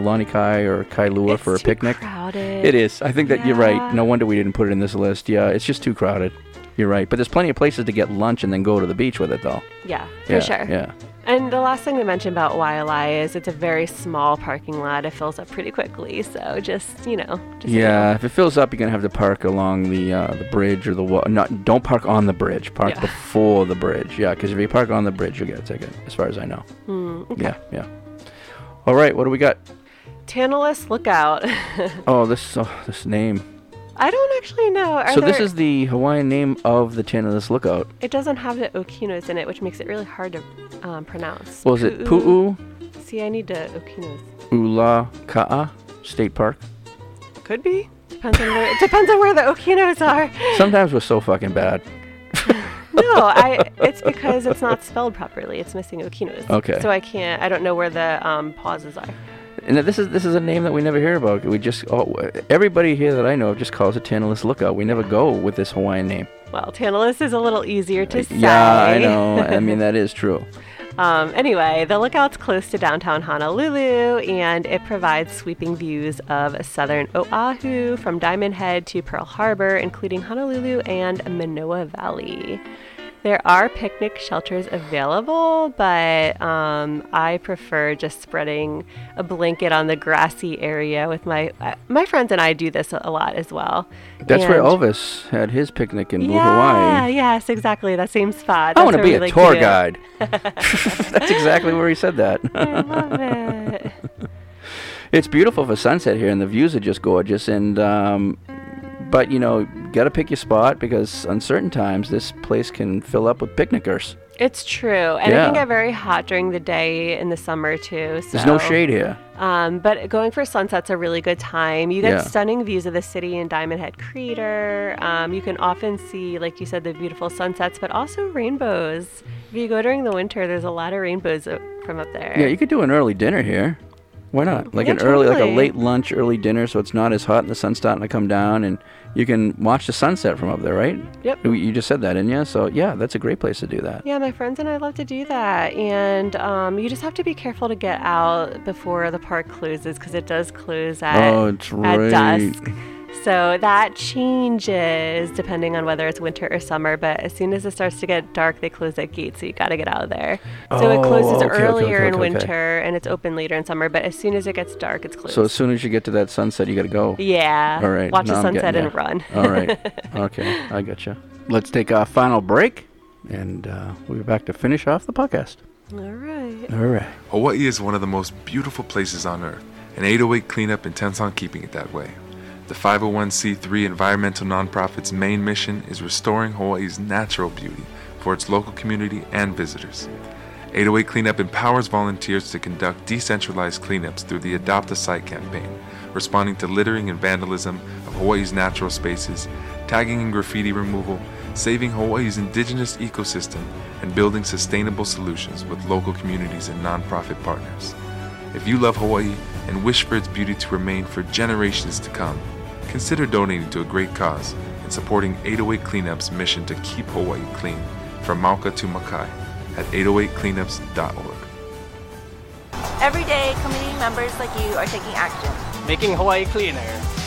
[SPEAKER 4] Lanikai or Kailua for a
[SPEAKER 5] too
[SPEAKER 4] picnic.
[SPEAKER 5] crowded.
[SPEAKER 4] It is. I think that you're right. No wonder we didn't put it in this list. Yeah, it's just too crowded. You're right. But there's plenty of places to get lunch and then go to the beach with it, though.
[SPEAKER 5] Yeah, for
[SPEAKER 4] yeah,
[SPEAKER 5] sure.
[SPEAKER 4] Yeah.
[SPEAKER 5] And the last thing to mention about Waialae is it's a very small parking lot. It fills up pretty quickly, so just you know, just
[SPEAKER 4] Yeah, if it fills up, you're gonna have to park along the uh, the bridge or the wa- not. Don't park on the bridge. Park
[SPEAKER 5] Yeah.
[SPEAKER 4] before the bridge. Yeah, because if you park on the bridge, you'll get a ticket. As far as I know.
[SPEAKER 5] Hmm, okay.
[SPEAKER 4] Yeah, yeah. All right, what do we got?
[SPEAKER 5] Tantalus Lookout.
[SPEAKER 4] Oh, this oh, this name.
[SPEAKER 5] I don't actually know. Are
[SPEAKER 4] so this
[SPEAKER 5] there-
[SPEAKER 4] is the Hawaiian name of the Tantalus Lookout.
[SPEAKER 5] It doesn't have the Okinos in it, which makes it really hard to um, pronounce.
[SPEAKER 4] Was it Pu'u
[SPEAKER 5] See, I need the Okinos.
[SPEAKER 4] Ula Ka'a State Park?
[SPEAKER 5] Could be. Depends on where. It depends on where the Okinos are.
[SPEAKER 4] Sometimes we're so fucking bad.
[SPEAKER 5] No, I. It's because it's not spelled properly. It's missing Okinos.
[SPEAKER 4] Okay.
[SPEAKER 5] So I can't. I don't know where the um, pauses are.
[SPEAKER 4] And this is this is a name that we never hear about. We just oh, everybody here that I know just calls it Tantalus Lookout. We never go with this Hawaiian name.
[SPEAKER 5] Well, Tantalus is a little easier to say.
[SPEAKER 4] Yeah, I know. I mean that is true.
[SPEAKER 5] Um, anyway, the lookout's close to downtown Honolulu and it provides sweeping views of southern Oahu from Diamond Head to Pearl Harbor, including Honolulu and Manoa Valley. There are picnic shelters available, but um, I prefer just spreading a blanket on the grassy area with my uh, my friends and I do this a lot as well.
[SPEAKER 4] That's where Elvis had his picnic in Blue
[SPEAKER 5] yeah,
[SPEAKER 4] Hawaii.
[SPEAKER 5] Yeah, yes, exactly. That same spot.
[SPEAKER 4] I want to be a
[SPEAKER 5] like
[SPEAKER 4] tour
[SPEAKER 5] it.
[SPEAKER 4] guide. That's exactly where he said that.
[SPEAKER 5] I love it.
[SPEAKER 4] it's beautiful for sunset here, and the views are just gorgeous. And um, but you know, gotta pick your spot because on certain times this place can fill up with picnickers.
[SPEAKER 5] It's true, and it
[SPEAKER 4] Yeah.
[SPEAKER 5] can get very hot during the day in the summer too. So.
[SPEAKER 4] There's no shade here.
[SPEAKER 5] Um, but going for sunset's a really good time. You get
[SPEAKER 4] Yeah.
[SPEAKER 5] stunning views of the city and Diamond Head Crater. Um, you can often see, like you said, the beautiful sunsets, but also rainbows. If you go during the winter, there's a lot of rainbows uh, from up there.
[SPEAKER 4] Yeah, you could do an early dinner here. Why not? Like
[SPEAKER 5] Yeah,
[SPEAKER 4] an early, like a late lunch, early dinner, so it's not as hot and the sun's starting to come down, and you can watch the sunset from up there, right?
[SPEAKER 5] Yep.
[SPEAKER 4] You- just said that, didn't you? So yeah, that's a great place to do that.
[SPEAKER 5] Yeah, my friends and I love to do that. And um, you just have to be careful to get out before the park closes because it does close at,
[SPEAKER 4] Oh, that's
[SPEAKER 5] at dusk. So that changes depending on whether it's winter or summer. But as soon as it starts to get dark, they close that gate. So you got to get out of there. So it
[SPEAKER 4] Oh,
[SPEAKER 5] closes
[SPEAKER 4] okay, okay,
[SPEAKER 5] earlier
[SPEAKER 4] okay,
[SPEAKER 5] in
[SPEAKER 4] okay, okay.
[SPEAKER 5] winter and it's open later in summer. But as soon as it gets dark, it's closed.
[SPEAKER 4] So as soon as you get to that sunset, you got to go.
[SPEAKER 5] Yeah.
[SPEAKER 4] All right.
[SPEAKER 5] Watch the
[SPEAKER 4] now I'm
[SPEAKER 5] sunset
[SPEAKER 4] getting
[SPEAKER 5] and
[SPEAKER 4] there.
[SPEAKER 5] run.
[SPEAKER 4] All right. Okay, I gotcha. Let's take a final break, and uh, we'll be back to finish off the podcast.
[SPEAKER 5] All right.
[SPEAKER 4] All right.
[SPEAKER 8] Hawaii is one of the most beautiful places on earth, and 808 Cleanup intends on keeping it that way. The 501c3 environmental nonprofit's main mission is restoring Hawaii's natural beauty for its local community and visitors. 808 Cleanup empowers volunteers to conduct decentralized cleanups through the Adopt a Site campaign, responding to littering and vandalism of Hawaii's natural spaces, tagging and graffiti removal, saving Hawaii's indigenous ecosystem, and building sustainable solutions with local communities and nonprofit partners. If you love Hawaii and wish for its beauty to remain for generations to come, consider donating to a great cause and supporting 808 Cleanup's mission to keep Hawaii clean from Mauka to Makai at 808cleanups.org.
[SPEAKER 9] Every day, community members like you are taking action.
[SPEAKER 10] Making Hawaii cleaner.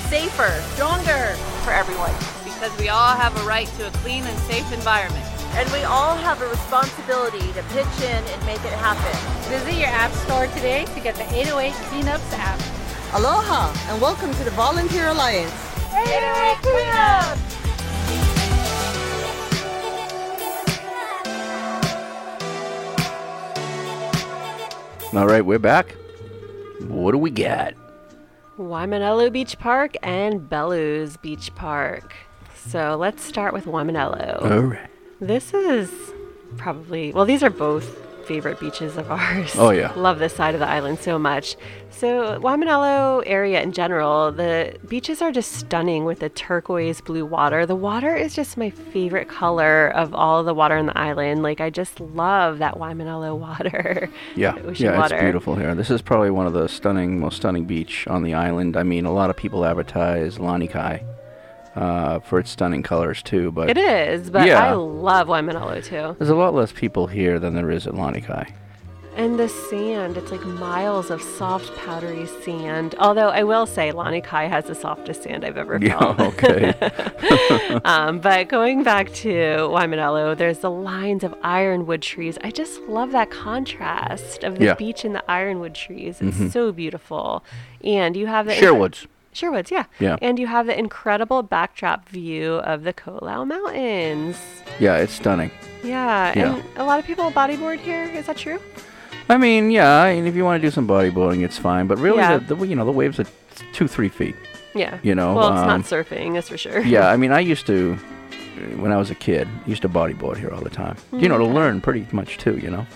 [SPEAKER 9] Safer, stronger for everyone.
[SPEAKER 11] Because we all have a right to a clean and safe environment.
[SPEAKER 9] And we all have a responsibility to pitch in and make it happen.
[SPEAKER 12] Visit your app store today to get the 808 Cleanups app.
[SPEAKER 13] Aloha and welcome to the Volunteer Alliance.
[SPEAKER 9] 808 Cleanups!
[SPEAKER 4] All right, we're back. What do we got?
[SPEAKER 5] Waimanalo Beach Park and Bellows Beach Park. So let's start with Waimanalo.
[SPEAKER 4] All right.
[SPEAKER 5] This is probably, well, these are both favorite beaches of ours.
[SPEAKER 4] Oh, yeah.
[SPEAKER 5] Love this side of the island so much. So, Waimanalo area in general, the beaches are just stunning with the turquoise blue water. The water is just my favorite color of all the water on the island. Like, I just love that Waimanalo water.
[SPEAKER 4] Yeah, yeah,
[SPEAKER 5] water.
[SPEAKER 4] it's beautiful here. This is probably one of the stunning, most stunning beach on the island. I mean, a lot of people advertise Lanikai uh, for its stunning colors too, but
[SPEAKER 5] It is, but
[SPEAKER 4] yeah,
[SPEAKER 5] I love Waimanalo too.
[SPEAKER 4] there's a lot less people here than there is at Lanikai.
[SPEAKER 5] And the sand, it's like miles of soft, powdery sand. Although I will say, Lanikai has the softest sand I've ever felt.
[SPEAKER 4] Yeah, okay.
[SPEAKER 5] um, but going back to Waimanalo, there's the lines of ironwood trees. I just love that contrast of the
[SPEAKER 4] Yeah.
[SPEAKER 5] beach and the ironwood trees. It's
[SPEAKER 4] Mhm.
[SPEAKER 5] so beautiful. And you have the
[SPEAKER 4] Sherwoods.
[SPEAKER 5] Sherwoods, yeah.
[SPEAKER 4] Yeah.
[SPEAKER 5] And you have the incredible backdrop view of the Ko'olau Mountains.
[SPEAKER 4] Yeah, it's stunning.
[SPEAKER 5] Yeah,
[SPEAKER 4] Yeah.
[SPEAKER 5] and a lot of people bodyboard here. Is that true?
[SPEAKER 4] I mean, yeah, and if you want to do some bodyboarding, it's fine. But really,
[SPEAKER 5] Yeah.
[SPEAKER 4] the, the you know the waves are two, three feet.
[SPEAKER 5] Yeah.
[SPEAKER 4] You know,
[SPEAKER 5] Well, it's
[SPEAKER 4] um,
[SPEAKER 5] not surfing, that's for sure.
[SPEAKER 4] yeah, I mean, I used to, when I was a kid, used to bodyboard here all the time. You know, to learn pretty much too. You know.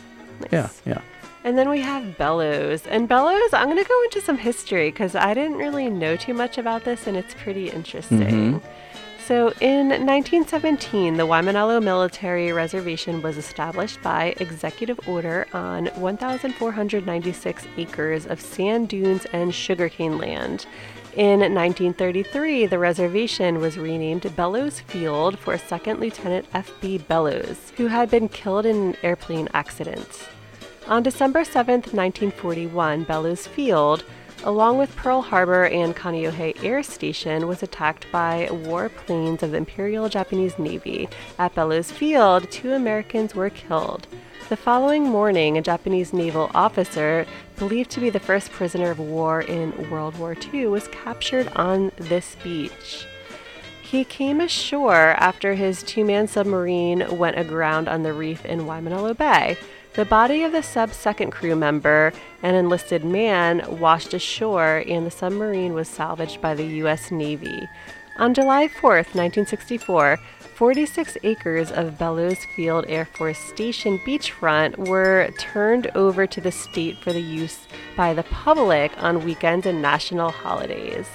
[SPEAKER 4] Yeah, yeah.
[SPEAKER 5] And then we have Bellows. And Bellows, I'm going to go into some history because I didn't really know too much about this and it's pretty interesting.
[SPEAKER 4] Mhm.
[SPEAKER 5] So, in 1917, the Waimanalo Military Reservation was established by executive order on 1,496 acres of sand dunes and sugarcane land. In 1933, the reservation was renamed Bellows Field for Second Lieutenant F.B. Bellows, who had been killed in an airplane accident. On December 7, 1941, Bellows Field, along with Pearl Harbor and Kaneohe Air Station, was attacked by warplanes of the Imperial Japanese Navy. At Bellows Field, two Americans were killed. The following morning, a Japanese naval officer, believed to be the first prisoner of war in World War II, was captured on this beach. He came ashore after his two man submarine went aground on the reef in Waimanalo Bay. The body of the sub's second crew member, an enlisted man, washed ashore and the submarine was salvaged by the U.S. Navy. On July 4, 1964, 46 acres of Bellows Field Air Force Station beachfront were turned over to the state for the use by the public on weekends and national holidays.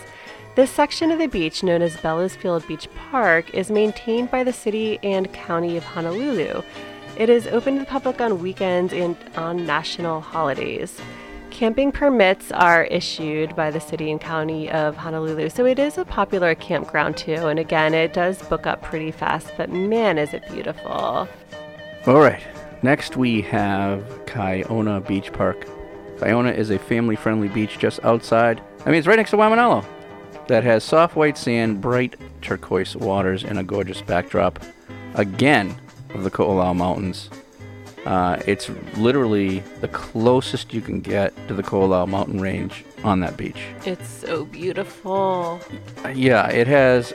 [SPEAKER 5] This section of the beach, known as Bellows Field Beach Park, is maintained by the city and county of Honolulu. It is open to the public on weekends and on national holidays. Camping permits are issued by the city and county of Honolulu, so it is a popular campground too. And again, it does book up pretty fast, but man, is it beautiful.
[SPEAKER 4] All right. Next, we have Kaiona Beach Park. Kaiona is a family-friendly beach just outside. I mean, it's right next to Waimanalo. That has soft white sand, bright turquoise waters, and a gorgeous backdrop. Again, of the Ko'olau Mountains. Uh, it's literally the closest you can get to the Ko'olau mountain range on that beach.
[SPEAKER 5] It's so beautiful.
[SPEAKER 4] Yeah, it has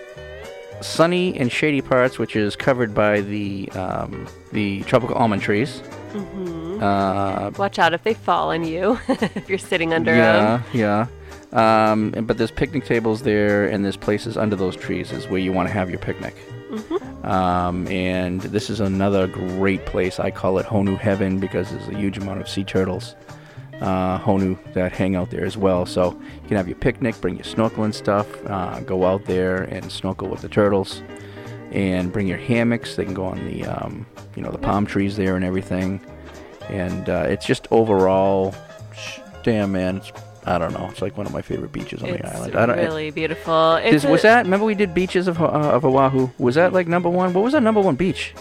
[SPEAKER 4] sunny and shady parts, which is covered by the um, the tropical almond trees.
[SPEAKER 5] hmm
[SPEAKER 4] Uh,
[SPEAKER 5] Watch out if they fall on you if you're sitting under
[SPEAKER 4] yeah,
[SPEAKER 5] them.
[SPEAKER 4] yeah. Um, but there's picnic tables there, and there's places under those trees is where you want to have your picnic.
[SPEAKER 5] Mhm.
[SPEAKER 4] Um, and this is another great place. I call it Honu Heaven because there's a huge amount of sea turtles, uh, Honu, that hang out there as well. So you can have your picnic, bring your snorkeling stuff, uh, go out there and snorkel with the turtles, and bring your hammocks. They can go on the, um, you know, the palm trees there and everything. And uh, it's just overall, damn man, it's I don't know. It's like one of my favorite beaches on
[SPEAKER 5] It's
[SPEAKER 4] the island. I don't,
[SPEAKER 5] really beautiful. It's
[SPEAKER 4] was
[SPEAKER 5] a-
[SPEAKER 4] that? Remember we did beaches of uh, of Oahu? Was that like number one? What was that number one beach?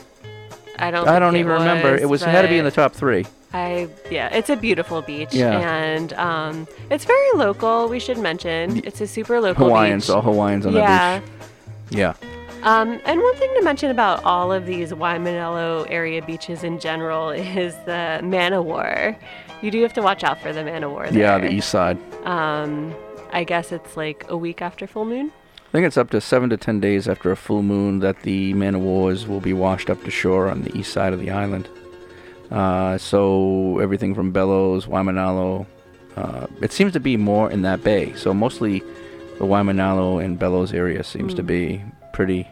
[SPEAKER 5] I don't.
[SPEAKER 4] I don't
[SPEAKER 5] it
[SPEAKER 4] even remember. It was had to be in the
[SPEAKER 5] but
[SPEAKER 4] top three.
[SPEAKER 5] I yeah, it's a beautiful beach,
[SPEAKER 4] Yeah.
[SPEAKER 5] and um, it's very local. We should mention it's a super local
[SPEAKER 4] Hawaiians,
[SPEAKER 5] beach.
[SPEAKER 4] all Hawaiians on
[SPEAKER 5] yeah.
[SPEAKER 4] that beach. Yeah.
[SPEAKER 5] Um, and one thing to mention about all of these Waimanalo area beaches in general is the man o' war. You do have to watch out for the man o' war there.
[SPEAKER 4] Yeah, the east side.
[SPEAKER 5] Um, I guess it's like a week after full moon.
[SPEAKER 4] I think it's up to seven to ten days after a full moon that the man o' wars will be washed up to shore on the east side of the island. Uh, so everything from Bellows, Waimanalo, uh, it seems to be more in that bay. So mostly the Waimanalo and Bellows area seems to
[SPEAKER 5] Mm.
[SPEAKER 4] be pretty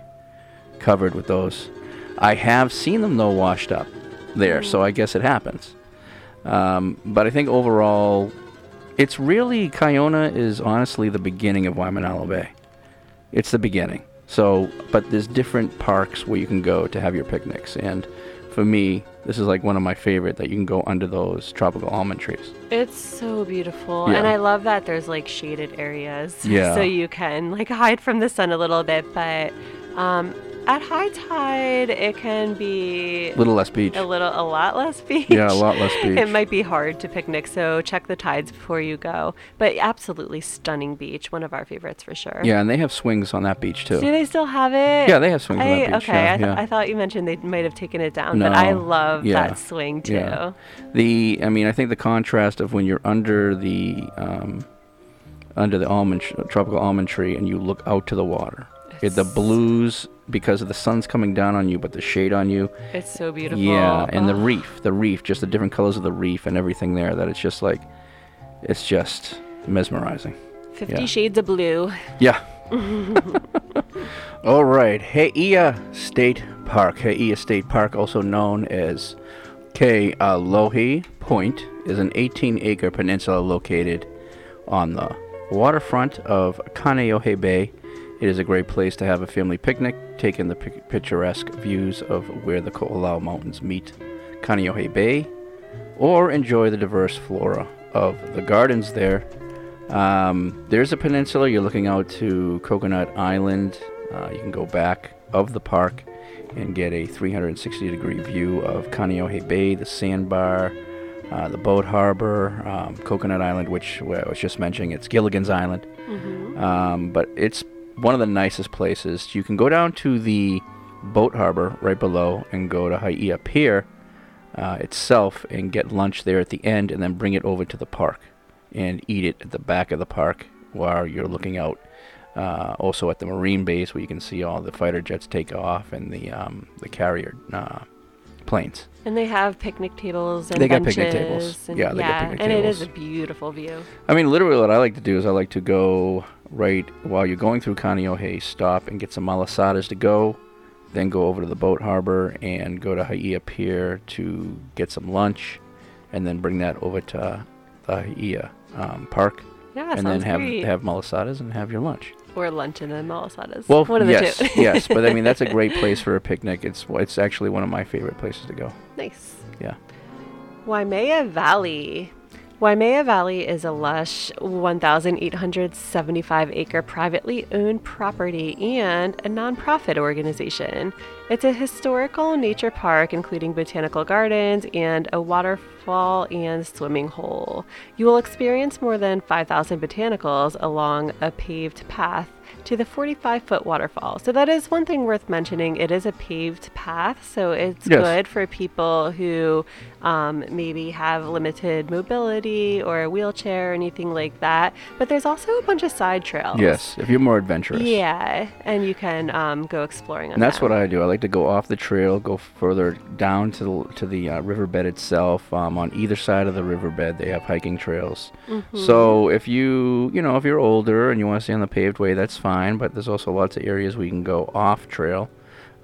[SPEAKER 4] covered with those. I have seen them though washed up there, so I guess it happens. Um, but I think overall, it's really Kaiona is honestly the beginning of Waimanalo Bay. It's the beginning. So, but there's different parks where you can go to have your picnics, and for me, this is like one of my favorite that you can go under those tropical almond trees.
[SPEAKER 5] It's so beautiful.
[SPEAKER 4] Yeah.
[SPEAKER 5] And I love that there's like shaded areas.
[SPEAKER 4] Yeah.
[SPEAKER 5] So you can like hide from the sun a little bit. But um, at high tide, it can be
[SPEAKER 4] A little less beach.
[SPEAKER 5] A little, a lot less beach.
[SPEAKER 4] Yeah, a lot less beach.
[SPEAKER 5] it might be hard to picnic. So check the tides before you go. But absolutely stunning beach. One of our favorites for sure.
[SPEAKER 4] Yeah, and they have swings on that beach too.
[SPEAKER 5] Do they still have it?
[SPEAKER 4] Yeah, they have swings on that beach,
[SPEAKER 5] Okay,
[SPEAKER 4] yeah,
[SPEAKER 5] I, th-
[SPEAKER 4] yeah.
[SPEAKER 5] I thought you mentioned they might have taken it down, but I love
[SPEAKER 4] yeah,
[SPEAKER 5] that swing too.
[SPEAKER 4] The I mean, I think the contrast of when you're under the um, under the almond tr- tropical almond tree and you look out to the water, it, the blues because of the sun's coming down on you, but the shade on you.
[SPEAKER 5] It's so beautiful.
[SPEAKER 4] Yeah, and the
[SPEAKER 5] Oh.
[SPEAKER 4] reef, the reef, just the different colors of the reef and everything there. That it's just like, it's just mesmerizing.
[SPEAKER 5] Fifty
[SPEAKER 4] yeah.
[SPEAKER 5] Shades of Blue.
[SPEAKER 4] Yeah. All right, He'eia State Park. He'eia State Park, also known as Kealohi Point, is an 18-acre peninsula located on the waterfront of Kaneohe Bay. It is a great place to have a family picnic, take in the pic- picturesque views of where the Ko'olau Mountains meet Kaneohe Bay, or enjoy the diverse flora of the gardens there. Um, there's a peninsula. You're looking out to Coconut Island. Uh, you can go back of the park and get a 360 degree view of Kaneohe Bay, the sandbar, uh, the boat harbor, um, Coconut Island, which well, I was just mentioning. It's Gilligan's Island.
[SPEAKER 5] Mhm.
[SPEAKER 4] Um, but it's one of the nicest places. You can go down to the boat harbor right below and go to He'eia Pier uh, itself and get lunch there at the end and then bring it over to the park and eat it at the back of the park while you're looking out. Uh, also at the marine base where you can see all the fighter jets take off and the um, the carrier planes.
[SPEAKER 5] And they have picnic tables and
[SPEAKER 4] They got picnic tables.
[SPEAKER 5] And,
[SPEAKER 4] Yeah, they got picnic
[SPEAKER 5] and it is a beautiful view.
[SPEAKER 4] I mean, literally, what I like to do is I like to go right while you're going through Kaneohe, stop and get some malasadas to go, then go over to the boat harbor and go to He'eia Pier to get some lunch, and then bring that over to the He'eia um, Park.
[SPEAKER 5] Yeah,
[SPEAKER 4] and then have
[SPEAKER 5] great.
[SPEAKER 4] have malasadas and have your lunch.
[SPEAKER 5] Or luncheon and malasadas.
[SPEAKER 4] Well,
[SPEAKER 5] one of
[SPEAKER 4] yes,
[SPEAKER 5] the two.
[SPEAKER 4] yes, but I mean that's a great place for a picnic. It's it's actually one of my favorite places to go.
[SPEAKER 5] Nice.
[SPEAKER 4] Yeah.
[SPEAKER 5] Waimea Valley. Waimea Valley is a lush 1,875 acre privately owned property and a nonprofit organization. It's a historical nature park, including botanical gardens and a waterfall and swimming hole. You will experience more than 5,000 botanicals along a paved path to the 45 foot waterfall. So, that is one thing worth mentioning. It is a paved path, so it's
[SPEAKER 4] Yes.
[SPEAKER 5] good for people who um, maybe have limited mobility or a wheelchair or anything like that. But there's also a bunch of side trails.
[SPEAKER 4] Yes, if you're more adventurous.
[SPEAKER 5] Yeah, and you can um, go exploring on
[SPEAKER 4] And that's
[SPEAKER 5] them.
[SPEAKER 4] what I do. I like to go off the trail, go further down to the to the uh, riverbed itself. Um, on either side of the riverbed, they have hiking trails.
[SPEAKER 5] Mhm.
[SPEAKER 4] So if you you know if you're older and you want to stay on the paved way, that's fine. But there's also lots of areas we can go off trail,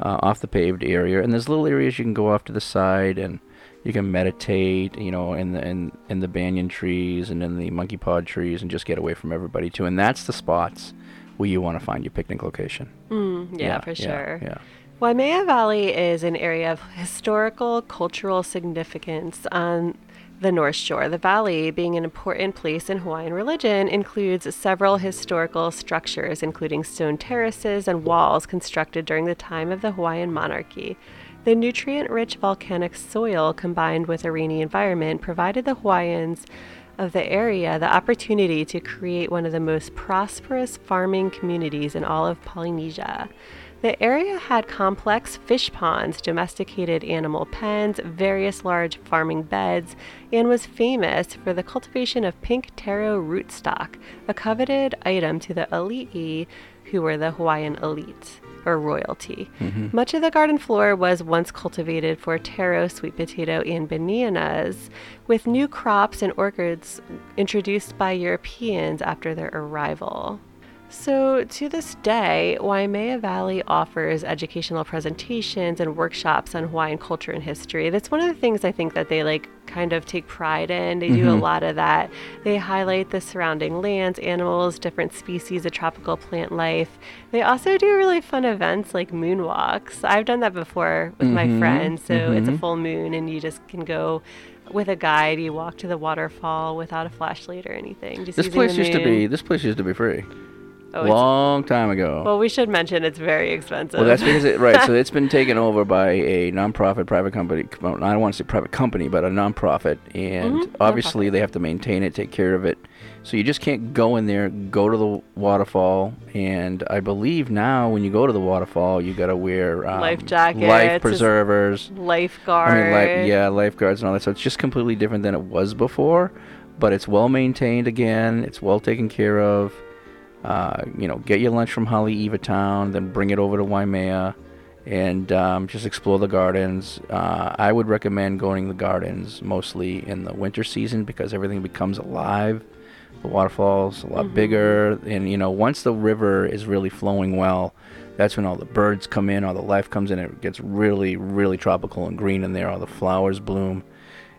[SPEAKER 4] uh, off the paved area, and there's little areas you can go off to the side and you can meditate, you know, in the in, in the banyan trees and in the monkey pod trees, and just get away from everybody too. And that's the spots where you want to find your picnic location.
[SPEAKER 5] Mm, yeah,
[SPEAKER 4] Yeah,
[SPEAKER 5] for
[SPEAKER 4] yeah,
[SPEAKER 5] sure.
[SPEAKER 4] yeah.
[SPEAKER 5] Waimea Valley is an area of historical, cultural significance on the North Shore. The valley, being an important place in Hawaiian religion, includes several historical structures, including stone terraces and walls constructed during the time of the Hawaiian monarchy. The nutrient rich volcanic soil combined with a rainy environment provided the Hawaiians of the area the opportunity to create one of the most prosperous farming communities in all of Polynesia. The area had complex fish ponds, domesticated animal pens, various large farming beds, and was famous for the cultivation of pink taro rootstock, a coveted item to the elite, who were the Hawaiian elite or royalty.
[SPEAKER 4] Mhm.
[SPEAKER 5] Much of the garden floor was once cultivated for taro, sweet potato, and bananas, with new crops and orchards introduced by Europeans after their arrival. So, to this day, Waimea Valley offers educational presentations and workshops on Hawaiian culture and history. That's one of the things I think that they like kind of take pride in. They do a
[SPEAKER 4] Mhm.
[SPEAKER 5] lot of that. They highlight the surrounding lands, animals, different species of tropical plant life. They also do really fun events like moonwalks. I've done that before with my
[SPEAKER 4] Mhm,
[SPEAKER 5] friends. So, it's a
[SPEAKER 4] mhm.
[SPEAKER 5] full moon and you just can go with a guide. You walk to the waterfall without a flashlight or anything. Just
[SPEAKER 4] This place used to be. This place used to be free.
[SPEAKER 5] Oh,
[SPEAKER 4] Long time ago.
[SPEAKER 5] Well, we should mention it's very expensive.
[SPEAKER 4] Well, that's because it, right. So it's been taken over by a nonprofit private company. Well, I don't want to say private company, but a nonprofit, and
[SPEAKER 5] Mhm,
[SPEAKER 4] obviously they have to maintain it, take care of it. So you just can't go in there, go to the waterfall, and I believe now when you go to the waterfall, you got to wear um,
[SPEAKER 5] Life jackets,
[SPEAKER 4] life preservers,
[SPEAKER 5] lifeguard.
[SPEAKER 4] I mean, like yeah, lifeguards and all that. So it's just completely different than it was before, but it's well maintained again. It's well taken care of. Uh, you know, get your lunch from Haleiwa Town, then bring it over to Waimea, and um, just explore the gardens. Uh, I would recommend going to the gardens mostly in the winter season because everything becomes alive. The waterfalls a lot
[SPEAKER 5] Mhm.
[SPEAKER 4] bigger, and you know, once the river is really flowing well, that's when all the birds come in, all the life comes in. It gets really, really tropical and green in there. All the flowers bloom.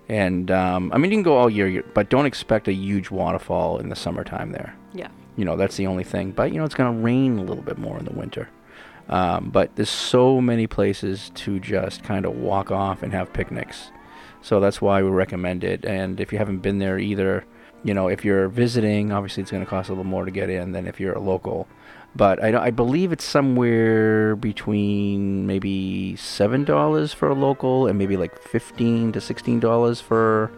[SPEAKER 4] And um, I mean, you can go all year, but don't expect a huge waterfall in the summertime there.
[SPEAKER 5] Yeah.
[SPEAKER 4] You know, that's the only thing. But, you know, it's going to rain a little bit more in the winter. Um, but there's so many places to just kind of walk off and have picnics. So that's why we recommend it. And if you haven't been there either, you know, if you're visiting, obviously it's going to cost a little more to get in than if you're a local. But I, I believe it's somewhere between maybe seven dollars for a local and maybe like fifteen to sixteen dollars for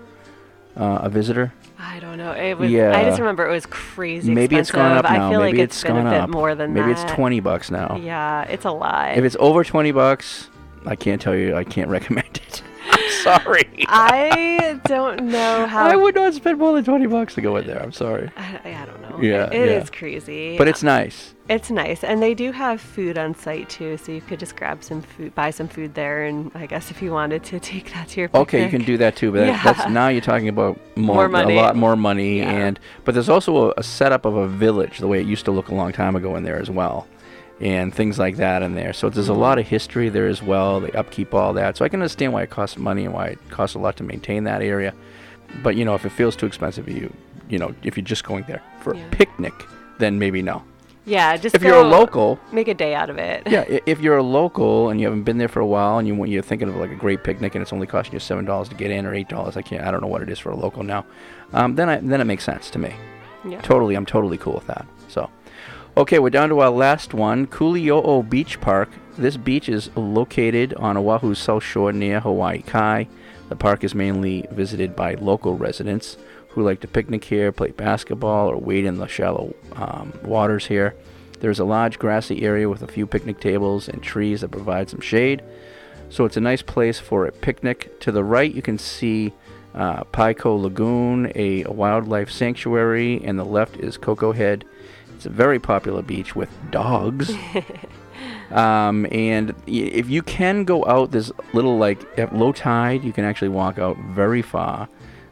[SPEAKER 4] uh, a visitor.
[SPEAKER 5] I don't know. It was. I just remember it was crazy.
[SPEAKER 4] Maybe it's gone up
[SPEAKER 5] expensive.
[SPEAKER 4] now.
[SPEAKER 5] I feel
[SPEAKER 4] maybe
[SPEAKER 5] like
[SPEAKER 4] it's
[SPEAKER 5] it's been
[SPEAKER 4] gone
[SPEAKER 5] a bit
[SPEAKER 4] up.
[SPEAKER 5] more than
[SPEAKER 4] maybe
[SPEAKER 5] that.
[SPEAKER 4] it's twenty bucks now.
[SPEAKER 5] Yeah, it's a lot.
[SPEAKER 4] If it's over twenty bucks, I can't tell you. I can't recommend it. I'm sorry.
[SPEAKER 5] I don't know how.
[SPEAKER 4] I would not spend more than twenty bucks to go in there. I'm sorry.
[SPEAKER 5] I, I don't know.
[SPEAKER 4] Yeah,
[SPEAKER 5] It is
[SPEAKER 4] yeah.
[SPEAKER 5] crazy.
[SPEAKER 4] But it's nice.
[SPEAKER 5] It's nice, and they do have food on site too, so you could just grab some food, buy some food there, and I guess if you wanted to take that to your picnic.
[SPEAKER 4] Okay, you can do that too, but that,
[SPEAKER 5] Yeah.
[SPEAKER 4] that's now you're talking about more,
[SPEAKER 5] More money.
[SPEAKER 4] a lot more money, and but there's also a, a setup of a village, the way it used to look a long time ago in there as well, and things like that in there. So there's a lot of history there as well. They upkeep all that, so I can understand why it costs money and why it costs a lot to maintain that area. But you know, if it feels too expensive, you you know, if you're just going there for
[SPEAKER 5] Yeah.
[SPEAKER 4] a picnic, then maybe no.
[SPEAKER 5] Yeah, just
[SPEAKER 4] if you're a local,
[SPEAKER 5] make a day out of it.
[SPEAKER 4] yeah, if you're a local and you haven't been there for a while and you want you're thinking of like a great picnic and it's only costing you seven dollars to get in or eight dollars, I can't, I don't know what it is for a local now. Um, then I then it makes sense to me.
[SPEAKER 5] Yeah.
[SPEAKER 4] Totally, I'm totally cool with that. Okay, we're down to our last one, Kuliouou Beach Park. This beach is located on Oahu's south shore near Hawaii Kai. The park is mainly visited by local residents who like to picnic here, play basketball, or wade in the shallow um, waters here. There's a large grassy area with a few picnic tables and trees that provide some shade. So it's a nice place for a picnic. To the right, you can see uh, Paiko Lagoon, a, a wildlife sanctuary, and the left is Koko Head. It's a very popular beach with dogs. um, and if you can go out, this little like at low tide, you can actually walk out very far.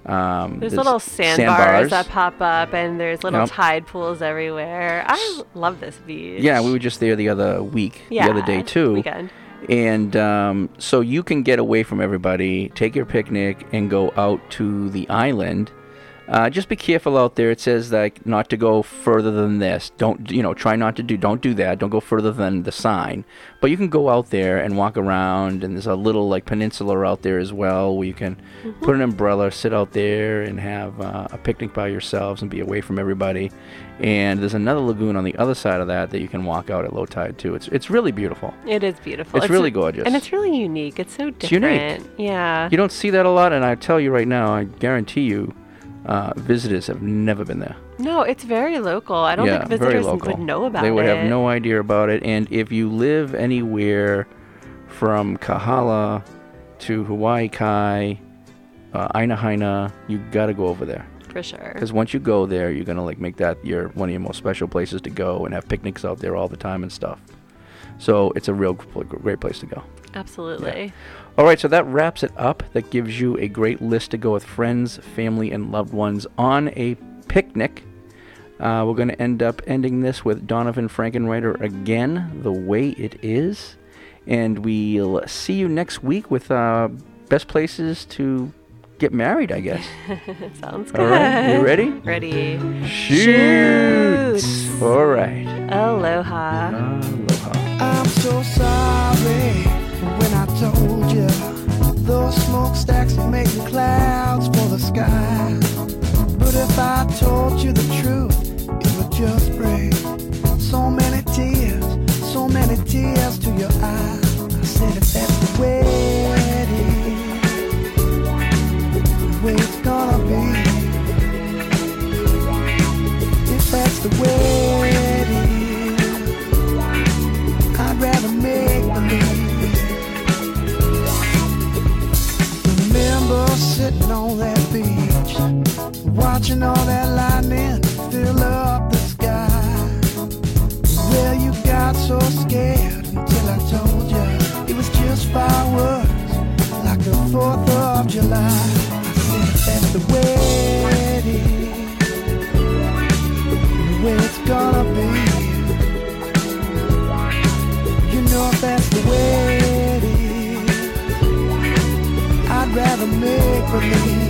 [SPEAKER 4] Um,
[SPEAKER 5] There's little sandbars that pop up, and there's little
[SPEAKER 4] Yep.
[SPEAKER 5] tide pools everywhere. I love this beach.
[SPEAKER 4] Yeah, we were just there the other week, the other day too.
[SPEAKER 5] weekend.
[SPEAKER 4] And um, so you can get away from everybody, take your picnic, and go out to the island. Uh, just be careful out there. It says like not to go further than this. Don't you know? Try not to do. Don't do that. Don't go further than the sign. But you can go out there and walk around. And there's a little like peninsula out there as well, where you can
[SPEAKER 5] Mm-hmm.
[SPEAKER 4] put an umbrella, sit out there, and have uh, a picnic by yourselves and be away from everybody. And there's another lagoon on the other side of that that you can walk out at low tide too. It's it's really beautiful.
[SPEAKER 5] It is beautiful.
[SPEAKER 4] It's really gorgeous.
[SPEAKER 5] and it's really unique. It's so
[SPEAKER 4] It's unique.
[SPEAKER 5] different. Yeah.
[SPEAKER 4] You don't see that a lot, and I tell you right now, I guarantee you, uh, visitors have never been there.
[SPEAKER 5] No, it's very local. I don't
[SPEAKER 4] yeah,
[SPEAKER 5] think visitors would know about it.
[SPEAKER 4] They would
[SPEAKER 5] it.
[SPEAKER 4] have no idea about it. And if you live anywhere from Kahala to Hawaii Kai, uh, Aina Haina, you gotta go over there.
[SPEAKER 5] For sure.
[SPEAKER 4] Because once you go there, you're gonna like make that your one of your most special places to go and have picnics out there all the time and stuff. So it's a real great place to go.
[SPEAKER 5] Absolutely.
[SPEAKER 4] All right, so that wraps it up. That gives you a great list to go with friends, family, and loved ones on a picnic. Uh, we're going to end up ending this with Donovan Frankenreiter again, The Way It Is. And we'll see you next week with uh, best places to get married, I guess.
[SPEAKER 5] Sounds good.
[SPEAKER 4] All right, you ready?
[SPEAKER 5] Ready.
[SPEAKER 4] Shoot! All right.
[SPEAKER 5] Aloha. Aloha.
[SPEAKER 3] I'm so sorry those smokestacks are making clouds for the sky. But if I told you the truth, it would just bring so many tears, so many tears to your eyes. I said if that's the way it is, the way it's gonna be. If that's the way sitting on that beach, watching all that lightning fill up the sky. Well, you got so scared until I told you it was just fireworks, like the 4th of July. I said, that's the way it is, the way it's gonna be. You know that's the way I'd rather make believe.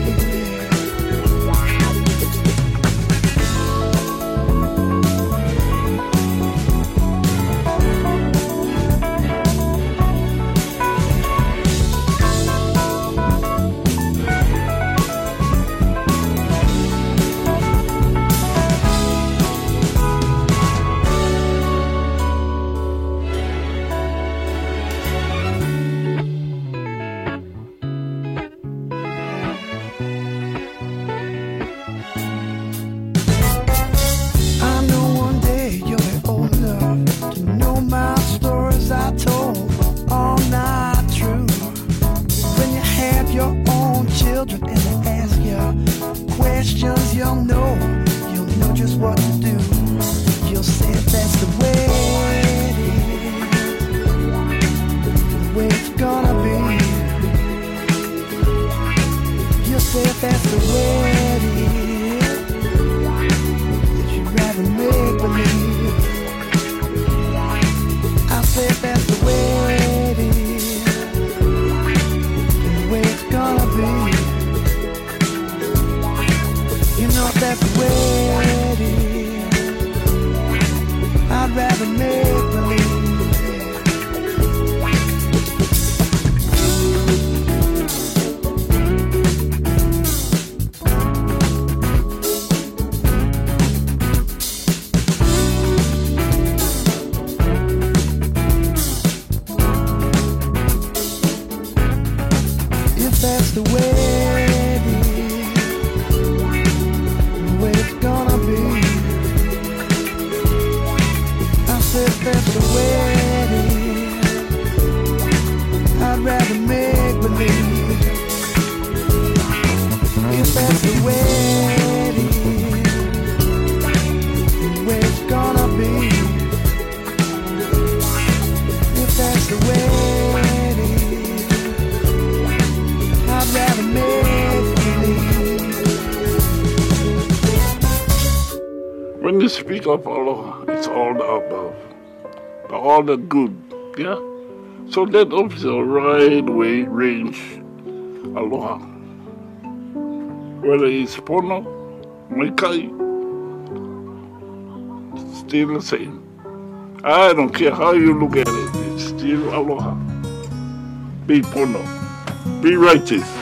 [SPEAKER 10] So that of the right way range aloha. Whether it's pono, maikai, still the same. I don't care how you look at it, it's still aloha. Be pono, be righteous.